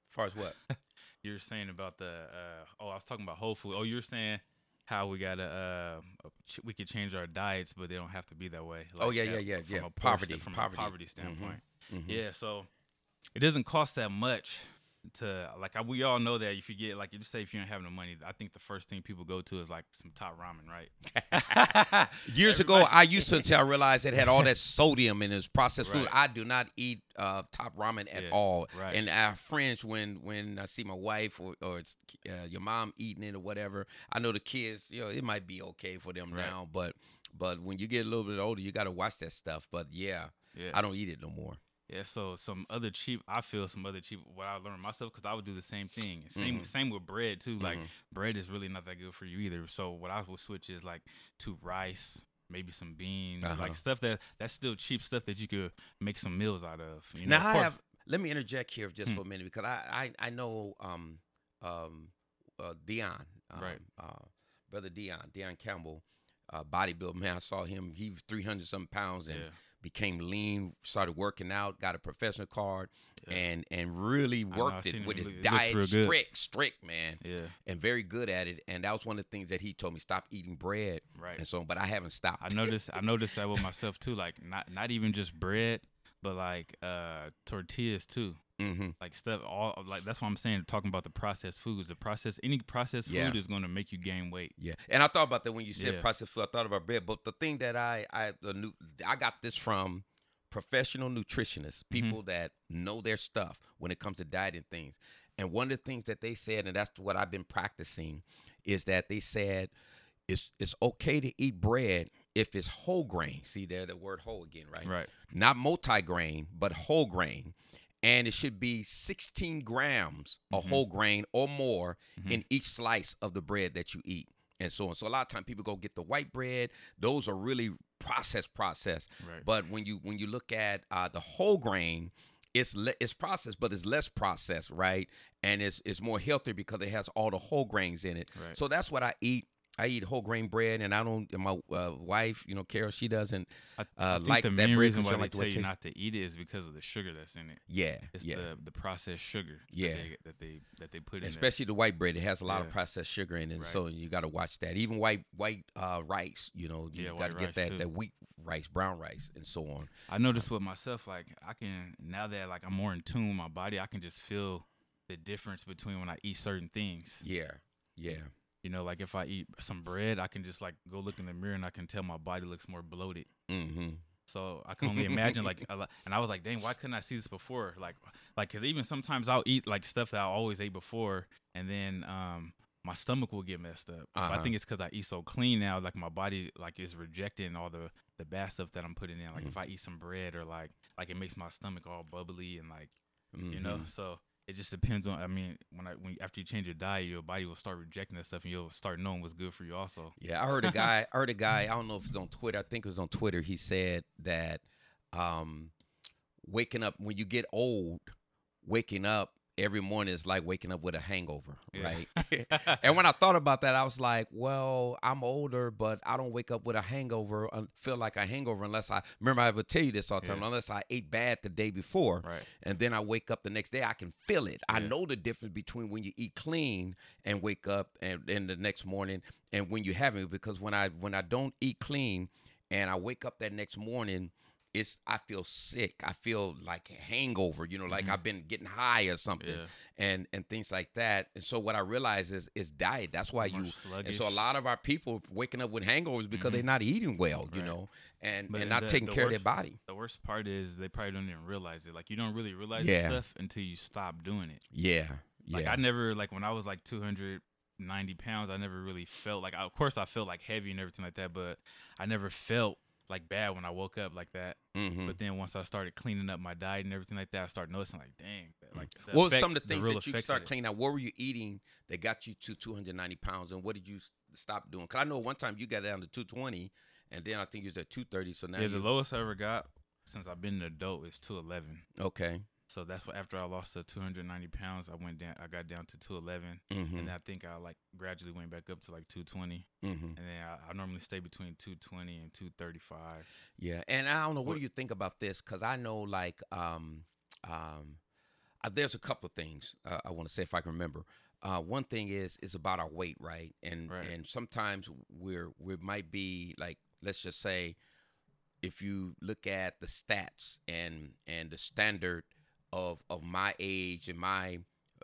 As far as what? you were saying about the uh, oh, I was talking about whole food. Oh, you were saying how we gotta uh, ch- we could change our diets, but they don't have to be that way. Oh, yeah, uh, yeah, yeah, from yeah. a Poverty, sta- from poverty. a poverty Mhm. standpoint. Mhm. Yeah, so it doesn't cost that much to like I, we all know that if you get like you just say if you don't have no money, I think the first thing people go to is like some top ramen, right? Years ago, I used to until I realized it had all that sodium in its processed food. I do not eat uh, top ramen at Yeah, all. right. And I fringe when when I see my wife or, or it's uh, your mom eating it or whatever. I know the kids, you know, it might be okay for them Right. now, but but when you get a little bit older, you got to watch that stuff. But yeah, Yeah. I don't eat it no more. Yeah, so some other cheap. I feel some other cheap. What I learned myself because I would do the same thing. Same Mhm. same with bread too. Like Mhm. bread is really not that good for you either. So what I would switch is like to rice, maybe some beans, Uh-huh. like stuff that that's still cheap stuff that you could make some meals out of. You know, now of I have. Let me interject here just Hmm. for a minute because I I, I know um um uh, Dion um, Right. uh, brother Dion, Dion Campbell, uh, bodybuilder. Man, I saw him. He was three hundred something pounds and Yeah. Became lean. Started working out, got a professional card, Yeah. and and really worked I've it with his look- diet, strict, strict man, Yeah. and very good at it. And that was one of the things that he told me: stop eating bread Right. and so. But I haven't stopped. I noticed I noticed that with myself too. Like not not even just bread, but like uh tortillas too. Hmm Like stuff all like that's what I'm saying. Talking about the processed foods. The process any processed Yeah. food is gonna make you gain weight. Yeah, and I thought about that when you said Yeah. processed food. I thought about bread, but the thing that I I the new I got this from professional nutritionists, Mm-hmm. people that know their stuff when it comes to dieting things. And one of the things that they said, and that's what I've been practicing, is that they said it's it's okay to eat bread if it's whole grain. See there, the word whole again, right? Right. Not multi-grain, but whole grain. And it should be 16 grams of Mhm. whole grain or more Mhm. in each slice of the bread that you eat. And so on. So a lot of time people go get the white bread. Those are really processed, processed. Right. But when you when you look at uh, the whole grain, it's le- it's processed, but it's less processed, right? And it's it's more healthy because it has all the whole grains in it. Right. So that's what I eat. I eat whole grain bread, and I don't. And my uh, wife, you know, Carol, she doesn't uh, I think like the that main bread reason why they like tell you not to eat it is because of the sugar that's in it. Yeah, It's yeah. the the processed sugar. Yeah. That they that they, that they put in. there. Especially the white bread, it has a lot of processed sugar in it, Right. so you got to watch that. Even white white uh, rice, you know, you Yeah, got to get that too. that wheat rice, brown rice, and so on. I noticed with myself, like I can now that like I'm more in tune with my body, I can just feel the difference between when I eat certain things. Yeah, yeah, You know, like if I eat some bread, I can just like go look in the mirror and I can tell my body looks more bloated. mm-hmm. So I can only imagine like, and I was like, dang, why couldn't I see this before? Like, like, cause even sometimes I'll eat like stuff that I always ate before, and then um my stomach will get messed up. I Uh-huh. think it's cause I eat so clean now, like my body like is rejecting all the the bad stuff that I'm putting in. Like if I eat some bread or like like it makes my stomach all bubbly and like you know. Mhm. So it just depends on. I mean, when I when after you change your diet, your body will start rejecting that stuff, and you'll start knowing what's good for you also. Yeah, I heard a guy. I heard a guy. I don't know if it's on Twitter. I think it was on Twitter. He said that um, waking up when you get old, waking up every morning is like waking up with a hangover, Yeah. right? and when I thought about that, I was like, well, I'm older, but I don't wake up with a hangover. Feel like a hangover unless I remember. I would tell you this all the time. Yeah. Unless I ate bad the day before, Right. and then I wake up the next day, I can feel it. I know the difference between when you eat clean and wake up and then the next morning and when you haven't because when I when I don't eat clean and I wake up that next morning, it's I feel sick. I feel like a hangover, you know, like Mhm. I've been getting high or something Yeah. and and things like that. And so what I realize is is diet. That's why More you and so a lot of our people waking up with hangovers because Mhm. they're not eating well, you Right. know, and But and not the- taking the care of their body. The worst part is they probably don't even realize it. Like you don't really realize Yeah. stuff until you stop doing it. Yeah. Like yeah. I never like when I was like 290 pounds, I never really felt like. Of course, I felt like heavy and everything like that, but I never felt like bad when I woke up like that. Mhm. But then once I started cleaning up my diet and everything like that, I started noticing like, dang, that, like the what were some of the things real that you start cleaning out? What were you eating that got you to 290 pounds, and what did you stop doing? Because I know one time you got down to 220, and then I think you was at 230. So now Yeah, the lowest I ever got since I've been an adult is 211. okay. So that's what after I lost the 290 pounds, I went down. I got down to 211, Mm-hmm. and I think I like gradually went back up to like 220, mm-hmm. and then I, I normally stay between 220 and 235. Yeah, and I don't know what, What- do you think about this? Because I know like um um uh, there's a couple of things uh, I want to say if I can remember. Uh, one thing is is about our weight, right? And Right. and sometimes we're we might be like let's just say if you look at the stats and and the standard of of my age and my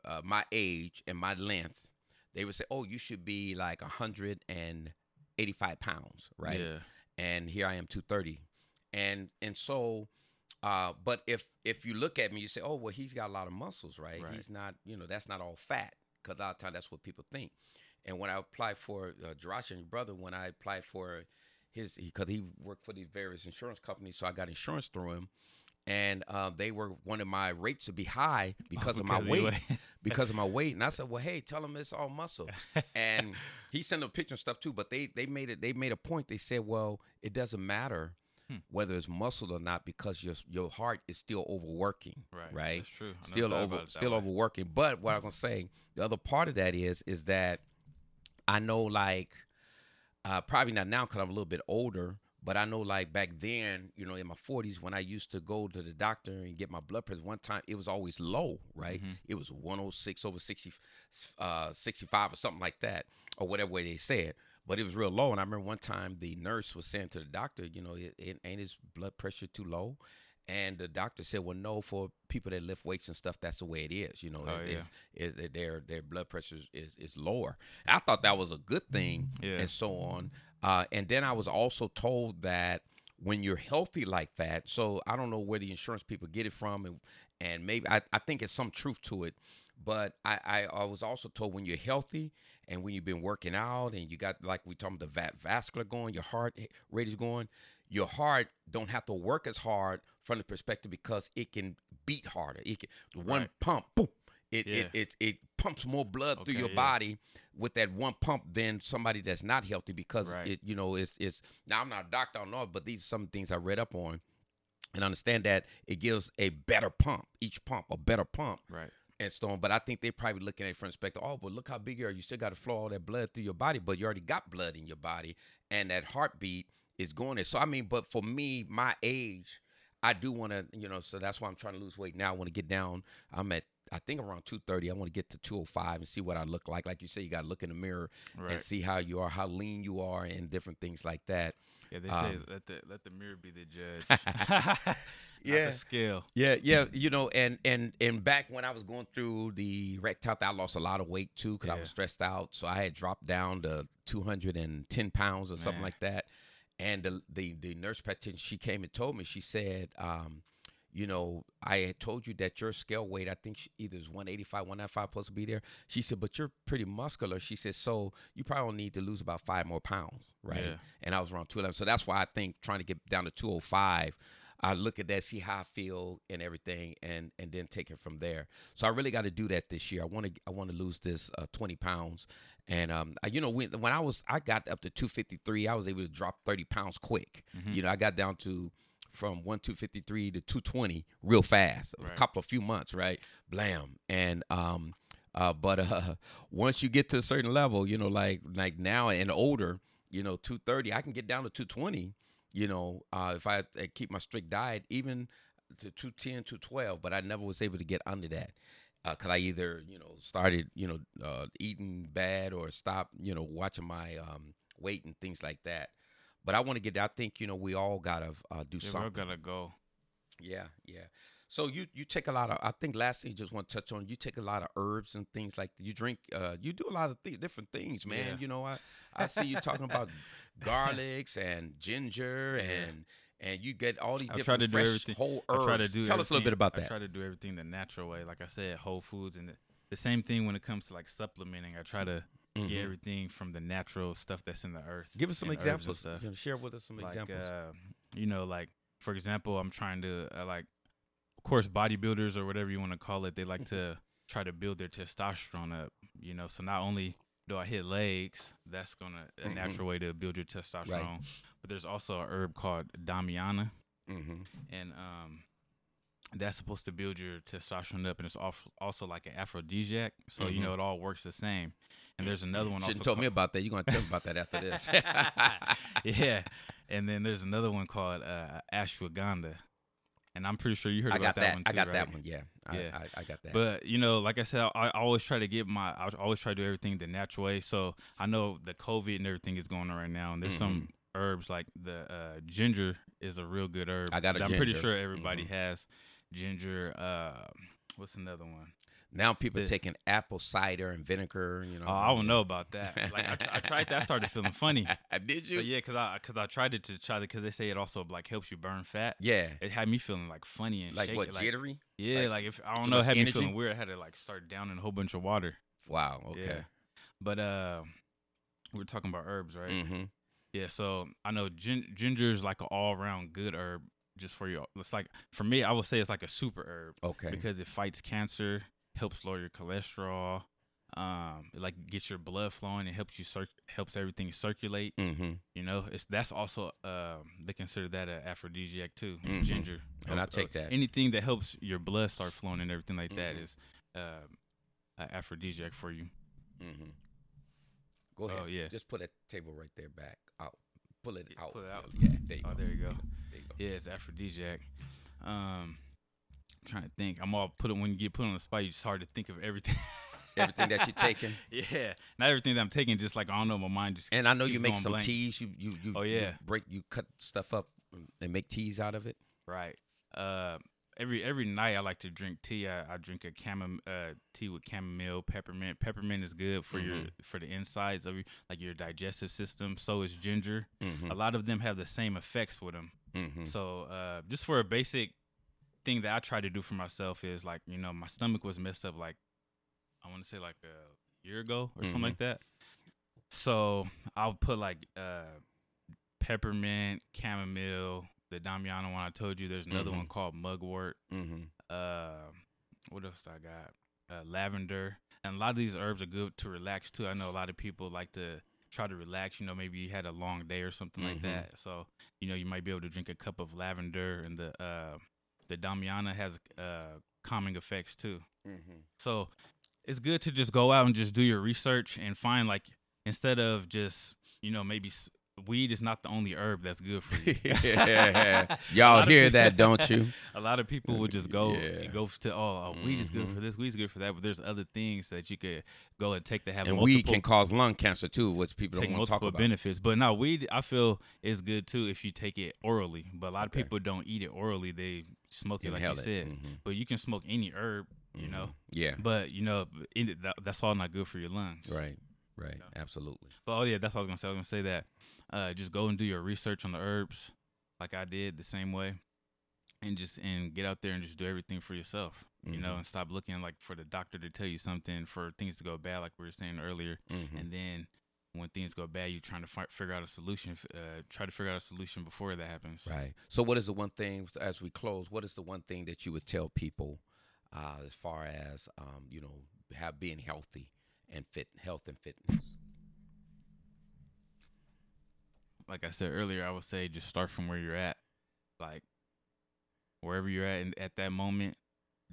uh, my age and my length, they would say, oh, you should be like 185 pounds, right? Yeah. and here I am 230. And and so uh but if if you look at me you say, "Oh, well he's got a lot of muscles, right? Right. He's not, you know, that's not all fat." Cuz a lot of times that's what people think. And when I applied for uh, Jarash and your brother when I applied for his because he worked for these various insurance companies, so I got insurance through him. And uh, they were wanted my rates to be high because of my Because weight, because of my weight. And I said, "Well, hey, tell them it's all muscle." and he sent a picture and stuff too. But they they made it. They made a point. They said, "Well, it doesn't matter Hmm. whether it's muscle or not because your your heart is still overworking, Right. right? That's true. I Still over, about it that still way. overworking. But what I'm gonna say, the other part of that is, is that I know like Uh, probably not now because I'm a little bit older. But I know, like back then, you know, in my 40s, when I used to go to the doctor and get my blood pressure, one time it was always low, right? Mm-hmm. It was 106 over 60, uh, 65 or something like that, or whatever way they said. But it was real low. And I remember one time the nurse was saying to the doctor, you know, it, it ain't his blood pressure too low. And the doctor said, "Well, no, for people that lift weights and stuff, that's the way it is. You know, Oh, it's, yeah. it's, it's, their their blood pressure is, is, lower. I thought that was a good thing, Yeah. and so on. Uh, and then I was also told that when you're healthy like that, so I don't know where the insurance people get it from, and and maybe I, I think it's some truth to it, but I, I I was also told when you're healthy and when you've been working out and you got like we talking about the vascular going, your heart rate is going, your heart don't have to work as hard from the perspective because it can beat harder. It can one pump, boom, it, Yeah. it it it pumps more blood through your yeah. body with that one pump than somebody that's not healthy because Right. it you know it's it's now I'm not a doctor, I don't know, but these are some things I read up on and understand that it gives a better pump, each pump a better pump Right. and so on. But I think they're probably looking at it from the perspective, oh, but look how big you are. You still got to flow all that blood through your body, but you already got blood in your body, and that heartbeat is going there. So I mean, but for me, my age, I do want to, you know, so that's why I'm trying to lose weight now. I want to get down. I'm at, I think around 230. I want to get to 205 and see what I look like. Like you say, you got to look in the mirror and see how you are, how lean you are, and different things like that. Yeah, they say Um, let the let the mirror be the judge. Yeah. the scale. Yeah, yeah, you know, and and and back when I was going through the rect I lost a lot of weight too because I was stressed out. So I had dropped down to 210 pounds or something like that. And the, the the nurse practitioner, she came and told me. She said, um, you know, I had told you that your scale weight, I think either is 185, 195 supposed to be there. She said, but you're pretty muscular. She said, so you probably need to lose about five more pounds, right? Yeah. And I was around 211. So that's why I think trying to get down to 205 I look at that, see how I feel and everything, and and then take it from there. So I really got to do that this year. I want to I want to lose this uh, twenty pounds, and um, I, you know when when I was I got up to two fifty three, I was able to drop thirty pounds quick. Mhm. You know, I got down to from one two fifty three to two twenty real fast, a couple of few months, right? Blam, and um, uh, but uh, once you get to a certain level, you know, like like now and older, you know, two thirty, I can get down to two twenty you know, uh, if I, I keep my strict diet, even to 210, 212, but I never was able to get under that. Because I either, you know, started, you know, uh, eating bad or stopped, you know, watching my um, weight and things like that. But I want to get, I think, you know, we all got to uh, do Yeah, we're something. gonna go. Yeah, yeah. So you you take a lot of. I think last thing you just want to touch on. You take a lot of herbs and things like you drink. Uh, you do a lot of th- different things, man. Yeah. You know, I I see you talking about garlics and ginger and and you get all these I try different to do everything- whole I herbs. try to do. Tell us a little bit about I try to do everything the natural way. Like I said, whole foods and the, the same thing when it comes to like supplementing. I try to Mhm. get everything from the natural stuff that's in the earth. Give us some examples. stuff. Share with us some like examples. uh, you know, like for example, I'm trying to uh, like, course, bodybuilders or whatever you want to call it, they like to try to build their testosterone up. You know, so not only do I hit legs, that's gonna a Mhm. natural way to build your testosterone, but there's also a herb called Damiana, mm-hmm. and um. That's supposed to build your testosterone up, and it's al- also like an aphrodisiac. So you Mhm. know it all works the same. And there's another one Shouldn't also. told me about that. You're gonna tell me about that after this. yeah, and then there's another one called uh, ashwagandha, and I'm pretty sure you heard I about got that. one Too, I got right? that one. Yeah. I, Yeah. I, I got that. But you know, like I said, I, I always try to get my, I always try to do everything the natural way. So I know the COVID and everything is going on right now, and there's some herbs like the uh, ginger is a real good herb. Mm-hmm. I got a that I'm pretty sure everybody Mhm. has ginger. Uh, what's another one? Now people taking apple cider and vinegar. You know. Oh, I don't know about that. Like I, tr- I tried that, I started feeling funny. Did you? But yeah, cause I cause I tried it to try to because they say it also like helps you burn fat. Yeah. It had me feeling like funny and Like shaky, what? like, jittery? Yeah, Like, like, if I don't know, it had me feeling weird. I had to like start down in a whole bunch of water. Wow. Okay. Yeah. But uh, we are talking about herbs, right? Mm-hmm. Yeah. So I know gin- ginger is like an all around good herb, just for you. It's like for me, I would say it's like a super herb Okay. because it fights cancer, helps lower your cholesterol, um, it like gets your blood flowing. It helps you cir- helps everything circulate. mm-hmm. You know, it's that's also um they consider that an aphrodisiac too. Mhm. Ginger, And I Uh, take that. Anything that helps your blood start flowing and everything like that Mhm. is uh, an aphrodisiac for you. Mm-hmm. Go ahead. Oh, yeah. Just put that table right there back out. Pull it Yeah, out. pull it out. Yeah. There you Oh, go. there you go. There you go. Yeah, it's aphrodisiac. Um, trying to think. I'm all put it when you get put on the spot. It's hard to think of everything. Everything that you're taking. yeah, not everything that I'm taking. Just like I don't know, my mind just. And I know you make some blank. teas. You you you. Oh, you yeah. break. You cut stuff up and make teas out of it. Right. Uh, every every night I like to drink tea. I, I drink a chamom uh tea with chamomile, peppermint. Peppermint is good for your Mhm. for the insides of your like your digestive system. So is ginger. Mm-hmm. A lot of them have the same effects with them. Mm-hmm. So uh, just for a basic thing that I try to do for myself is like you know my stomach was messed up like I want to say like a year ago or something Mhm. like that. So I'll put like uh, peppermint, chamomile, the Damiana one I told you. There's another Mhm. one called mugwort. Mm-hmm. Uh, what else I got? Uh, lavender. And a lot of these herbs are good to relax too. I know a lot of people like to try to relax. You know, maybe you had a long day or something like Mhm. that. So you know, you might be able to drink a cup of lavender, and the uh, the Damiana has uh, calming effects too. Mm-hmm. So it's good to just go out and just do your research and find like instead of just you know maybe weed is not the only herb that's good for you. Yeah. Y'all hear peo- that, don't you? a lot of people will just go Yeah. go to oh, oh weed is good Mhm. for this, weed is good for that, but there's other things that you could go and take that have And multiple, weed can cause lung cancer too, which people take don't want to talk about. benefits. But no, weed I feel is good too if you take it orally. But a lot Okay. of people don't eat it orally; they smoke it like you said. Mhm. But you can smoke any herb, you know. Mhm. Yeah. But you know, it- that, that's all not good for your lungs. Right. Right. know. Absolutely. But oh yeah, that's what I was gonna say. I was gonna say that. Uh, just go and do your research on the herbs, like I did the same way, and just and get out there and just do everything for yourself. You know, Mhm. and stop looking like for the doctor to tell you something for things to go bad, like we were saying earlier, Mhm. and then when things go bad, you're trying to fi- figure out a solution. Uh, try to figure out a solution before that happens. Right. So, what is the one thing as we close? What is the one thing that you would tell people, uh, as far as um, you know, have being healthy and fit, health and fitness? Like I said earlier, I would say just start from where you're at, like wherever you're at in, at that moment.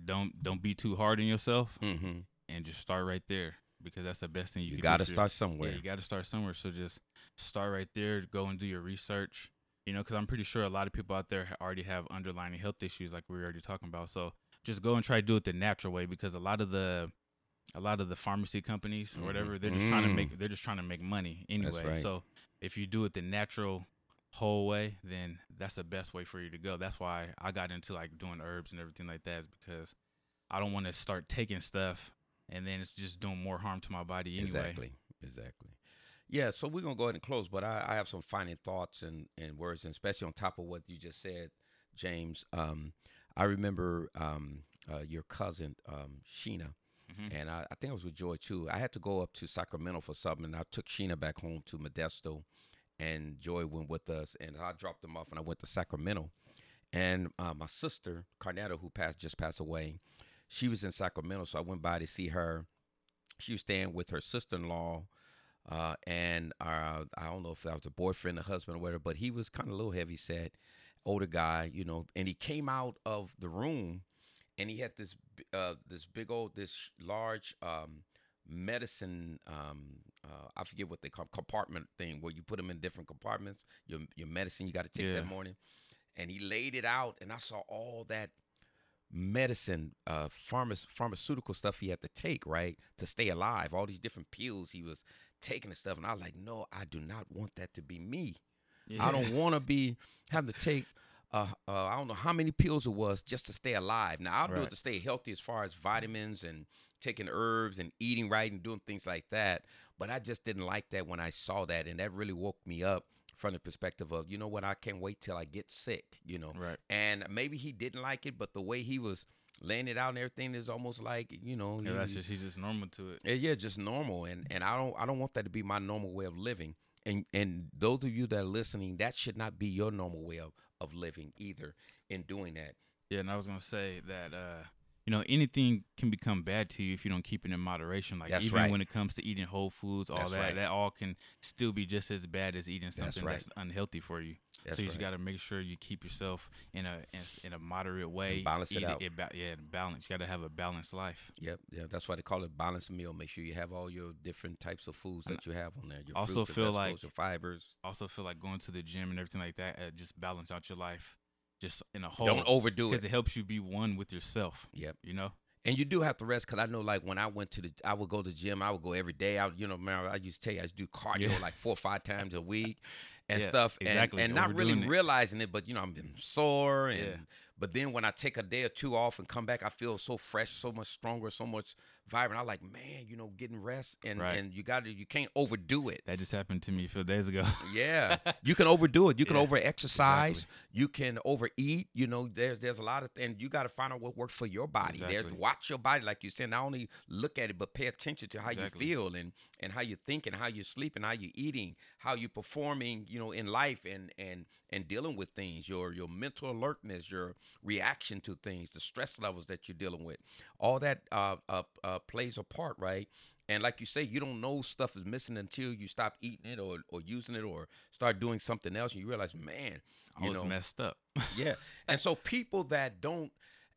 Don't don't be too hard on yourself. Mm-hmm. and just start right there because that's the best thing you, You, can got to do start somewhere. Yeah, you got to start somewhere. So just start right there. Go and do your research. You know, because I'm pretty sure a lot of people out there already have underlying health issues, like we were already talking about. So just go and try to do it the natural way, because a lot of the, a lot of the pharmacy companies or Mhm. whatever, they're just trying to Mm. make, they're just trying to make money anyway. right. So if you do it the natural whole way, then that's the best way for you to go. That's why I got into like doing herbs and everything like that, is because I don't want to start taking stuff and then it's just doing more harm to my body anyway. Exactly. Exactly. Yeah. So we're gonna go ahead and close, but I, I have some final thoughts and, and words, and especially on top of what you just said, James. Um, I remember um, uh, your cousin um, Sheena, Mhm. and I, I think I was with Joy too. I had to go up to Sacramento for something, and I took Sheena back home to Modesto, and Joy went with us, and I dropped them off, and I went to Sacramento, and uh, my sister Carnetta, who passed just passed away, she was in Sacramento, so I went by to see her. She was staying with her sister-in-law, uh, and uh, I don't know if that was a boyfriend, a husband, or whatever, but he was kind of a little heavy set, older guy, you know, and he came out of the room, and he had this uh, this big old this large um, medicine um, uh, I forget what they call compartment thing where you put them in different compartments. Your your medicine you got to take Yeah. that morning, and he laid it out, and I saw all that medicine, uh, pharma- pharmaceutical stuff he had to take right to stay alive. All these different pills he was taking and stuff, and I was like, no, I do not want that to be me. I don't want to be having to take. Uh, uh, I don't know how many pills it was just to stay alive. Now I'll do it to stay healthy as far as vitamins and taking herbs and eating right and doing things like that. But I just didn't like that when I saw that, and that really woke me up from the perspective of, you know what, I can't wait till I get sick. You know, Right. and maybe he didn't like it, but the way he was laying it out and everything is almost like, you know, Yeah, he- that's just he's just normal to it. yeah, yeah, just normal, and and I don't I don't want that to be my normal way of living. And and those of you that are listening, that should not be your normal way of, of living either. In doing that, Yeah, and I was gonna say that uh, you know anything can become bad to you if you don't keep it in moderation. Like That's even right. when it comes to eating whole foods, all That's that right. that all can still be just as bad as eating something right. that's unhealthy for you. That's so you just got to make sure you keep yourself in a in, in a moderate way. balance it eat out. ba- yeah, balance. You got to have a balanced life. Yep, yeah, that's why they call it balanced meal. Make sure you have all your different types of foods that you have on there. Your also fruits, feel vegetables, like- your fibers. Also feel like going to the gym and everything like that. Uh, just balance out your life, just in a whole. Don't overdo it because it. helps you be one with yourself. Yep. You know. And you do have to rest because I know, like when I went to the, I would go to the gym. I would go every day. I, would- you know, man, I used to tell you I used to do cardio Yeah. like four or five times a week and Yeah, stuff, and exactly. and not really it. realizing it. But you know, I'm sore, and Yeah. but then when I take a day or two off and come back, I feel so fresh, so much stronger, so much vibrant. I like, man, you know, getting rest, and Right. and you got to, you can't overdo it. That just happened to me a few days ago. Yeah, you can overdo it. You can Yeah, over exercise. exactly. You can overeat. You know, there's there's a lot of and you got to find out what works for your body. There, Exactly. watch your body, like you said. Not only look at it, but pay attention to how Exactly. you feel and and how you think and how you're sleeping, how you're eating, how you're performing. You know, in life and and and dealing with things. Your your mental alertness, your reaction to things, the stress levels that you're dealing with. All that uh, uh, uh plays a part, right? And like you say, you don't know stuff is missing until you stop eating it or, or using it or start doing something else, and you realize, man, I you was know, messed up. yeah. And so people that don't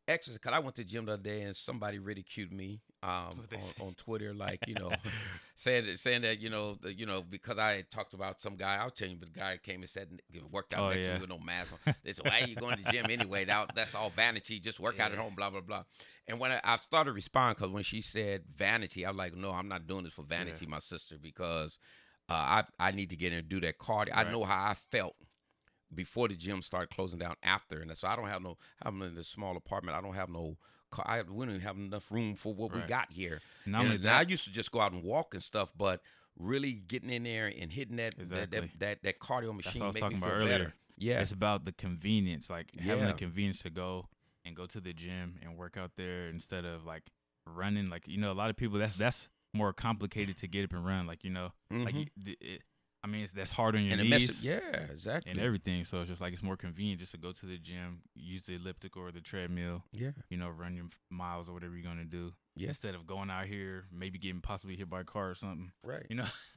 exercise, because I went to the gym the other day and somebody ridiculed me um, What'd they say? on, on Twitter, like you know, saying that, saying that you know, the, you know, because I talked about some guy, I'll tell you, but the guy came and said worked out Oh, next to yeah. me with no mask on. They said, "Why are you going to the gym anyway? That, that's all vanity. Just work out at home." Blah blah blah. And when I, I started responding, because when she said vanity, I was like, "No, I'm not doing this for vanity, my sister, because." Uh, I I need to get in and do that cardio. I know how I felt before the gym started closing down after and so i don't have no i'm in this small apartment i don't have no car I, we don't even have enough room for what we got here Not and, only and i used to just go out and walk and stuff but really getting in there and hitting that that, Exactly. that, that that cardio that's machine what I was make me talking feel about earlier. better yeah It's about the convenience, like having Yeah. the convenience to go and go to the gym and work out there instead of like running. Like you know, a lot of people that's that's more complicated to get up and run. Like you know, like Mhm. you, d- it, I mean, it's, that's hard on your and knees messes, yeah exactly and everything. So it's just like it's more convenient just to go to the gym, use the elliptical or the treadmill. yeah You know, run your miles or whatever you're gonna do. Yeah. Instead of going out here, maybe getting possibly hit by a car or something. right You know.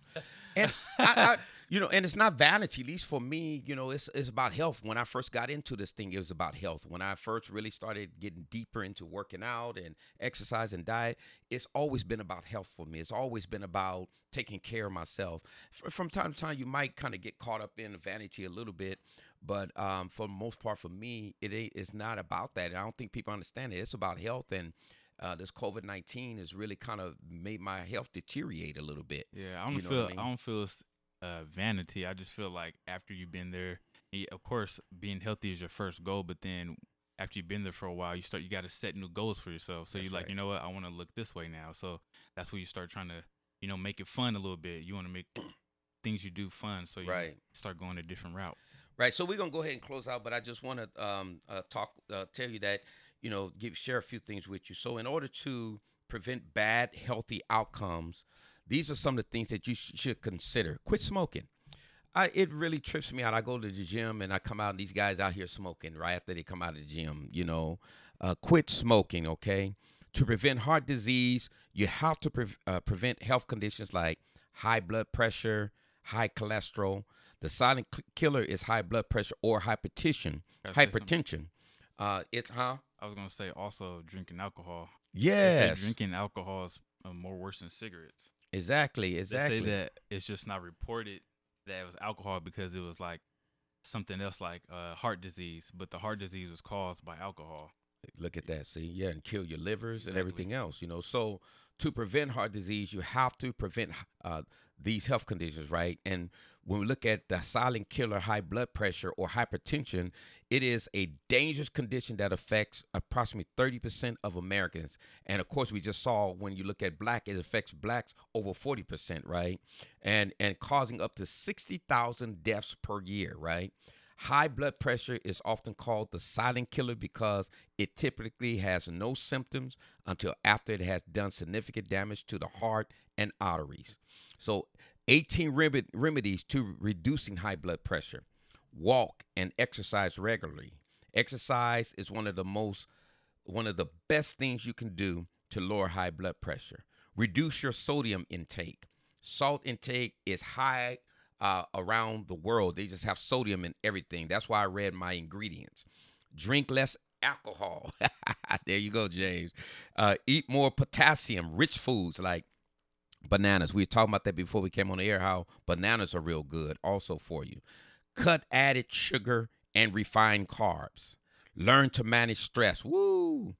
and I, I, you know, and it's not vanity. At least for me, you know, it's it's about health. When I first got into this thing, it was about health. When I first really started getting deeper into working out and exercise and diet, it's always been about health for me. It's always been about taking care of myself. From time to time, you might kind of get caught up in vanity a little bit, but um, for the most part, for me, it it's not about that. And I don't think people understand it. It's about health and. Uh, this COVID nineteen has really kind of made my health deteriorate a little bit. Yeah, I don't You know feel. I I, don't feel uh, vanity. I just feel like after you've been there, of course, being healthy is your first goal. But then after you've been there for a while, you start. You got to set new goals for yourself. So That's you like, right. you know what? I want to look this way now. So that's where you start trying to, you know, make it fun a little bit. You want to make things you do fun. So you Right. start going a different route. Right. So we're gonna go ahead and close out, but I just want to um, uh, talk, uh, tell you that you know, give share a few things with you. So in order to prevent bad healthy outcomes, these are some of the things that you sh- should consider. Quit smoking. I, it really trips me out. I go to the gym and I come out, and these guys out here smoking right after they come out of the gym. You know, uh, quit smoking. Okay. To prevent heart disease, you have to pre- uh, prevent health conditions like high blood pressure, high cholesterol. The silent killer is high blood pressure or hypertension. Gotta say something. Hypertension. Uh, it's huh? I was gonna say also drinking alcohol. Yes. drinking alcohol is uh, more worse than cigarettes. Exactly. Exactly. They say that it's just not reported that it was alcohol because it was like something else like uh, heart disease, but the heart disease was caused by alcohol. Look at that. See, yeah, and kill your livers and everything else. You know, so to prevent heart disease, you have to prevent uh, these health conditions, right? And when we look at the silent killer, high blood pressure or hypertension, it is a dangerous condition that affects approximately 30% of Americans. And of course, we just saw when you look at black, it affects blacks over 40%, right? And and causing up to 60,000 deaths per year, right? High blood pressure is often called the silent killer because it typically has no symptoms until after it has done significant damage to the heart and arteries. So, 18 rem- remedies to reducing high blood pressure. Walk and exercise regularly. Exercise is one of the most one of the best things you can do to lower high blood pressure. Reduce your sodium intake. Salt intake is high uh, around the world. They just have sodium in everything. That's why I read my ingredients. Drink less alcohol. there you go, James. Uh, eat more potassium rich foods like bananas. We were talking about that before we came on the air, how bananas are real good also for you. Cut added sugar and refined carbs. Learn to manage stress. Woo!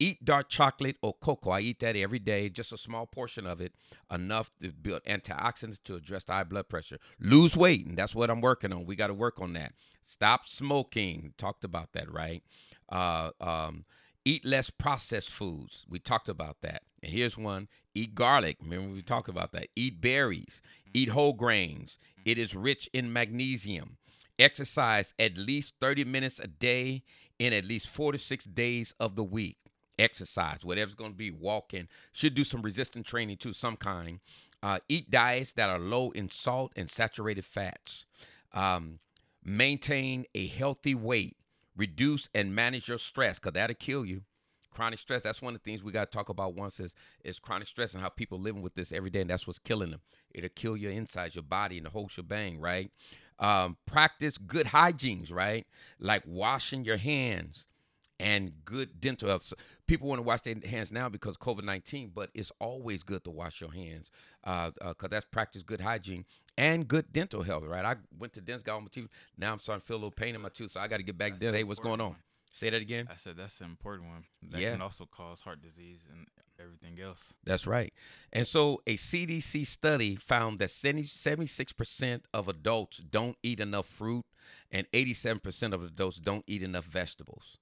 Eat dark chocolate or cocoa. I eat that every day, just a small portion of it, enough to build antioxidants to address high blood pressure. Lose weight, and that's what I'm working on. We got to work on that. Stop smoking. Talked about that, right? Uh, um, eat less processed foods. We talked about that. And here's one eat garlic. Remember, we talked about that. Eat berries, eat whole grains. It is rich in magnesium. Exercise at least 30 minutes a day in at least four to six days of the week. Exercise, whatever's going to be, walking. Should do some resistance training too, some kind. Uh, eat diets that are low in salt and saturated fats. Um, maintain a healthy weight. Reduce and manage your stress because that'll kill you. Chronic stress, that's one of the things we got to talk about once is, is chronic stress and how people living with this every day, and that's what's killing them. It'll kill your insides, your body, and the whole shebang, right? Um, practice good hygienes, right? Like washing your hands and good dental health. So people want to wash their hands now because COVID 19, but it's always good to wash your hands because uh, uh, that's practice good hygiene and good dental health, right? I went to dentist, got on my teeth. Now I'm starting to feel a little pain in my tooth, so I got to get back there. Hey, what's going on? Say that again. I said that's an important one. That yeah. can also cause heart disease and everything else. That's right. And so a CDC study found that 76% of adults don't eat enough fruit and 87% of adults don't eat enough vegetables.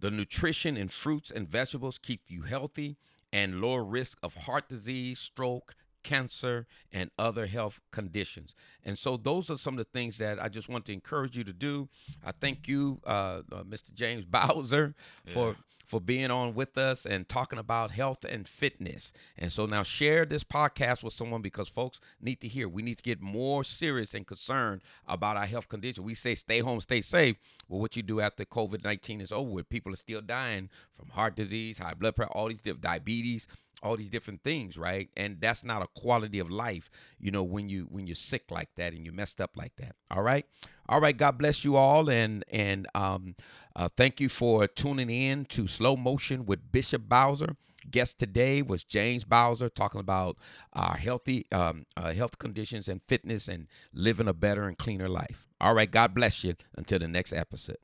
The nutrition in fruits and vegetables keep you healthy and lower risk of heart disease, stroke, cancer, and other health conditions. And so, those are some of the things that I just want to encourage you to do. I thank you, uh, uh, Mr. James Bowser, yeah. for for being on with us and talking about health and fitness. And so now share this podcast with someone because folks need to hear. We need to get more serious and concerned about our health condition. We say stay home, stay safe. Well, what you do after COVID 19 is over with, people are still dying from heart disease, high blood pressure, all these different diabetes, all these different things, right? And that's not a quality of life, you know, when you when you're sick like that and you're messed up like that. All right, all right. God bless you all, and and um, uh, thank you for tuning in to Slow Motion with Bishop Bowser. Guest today was James Bowser talking about our healthy um, uh, health conditions and fitness and living a better and cleaner life. All right, God bless you. Until the next episode.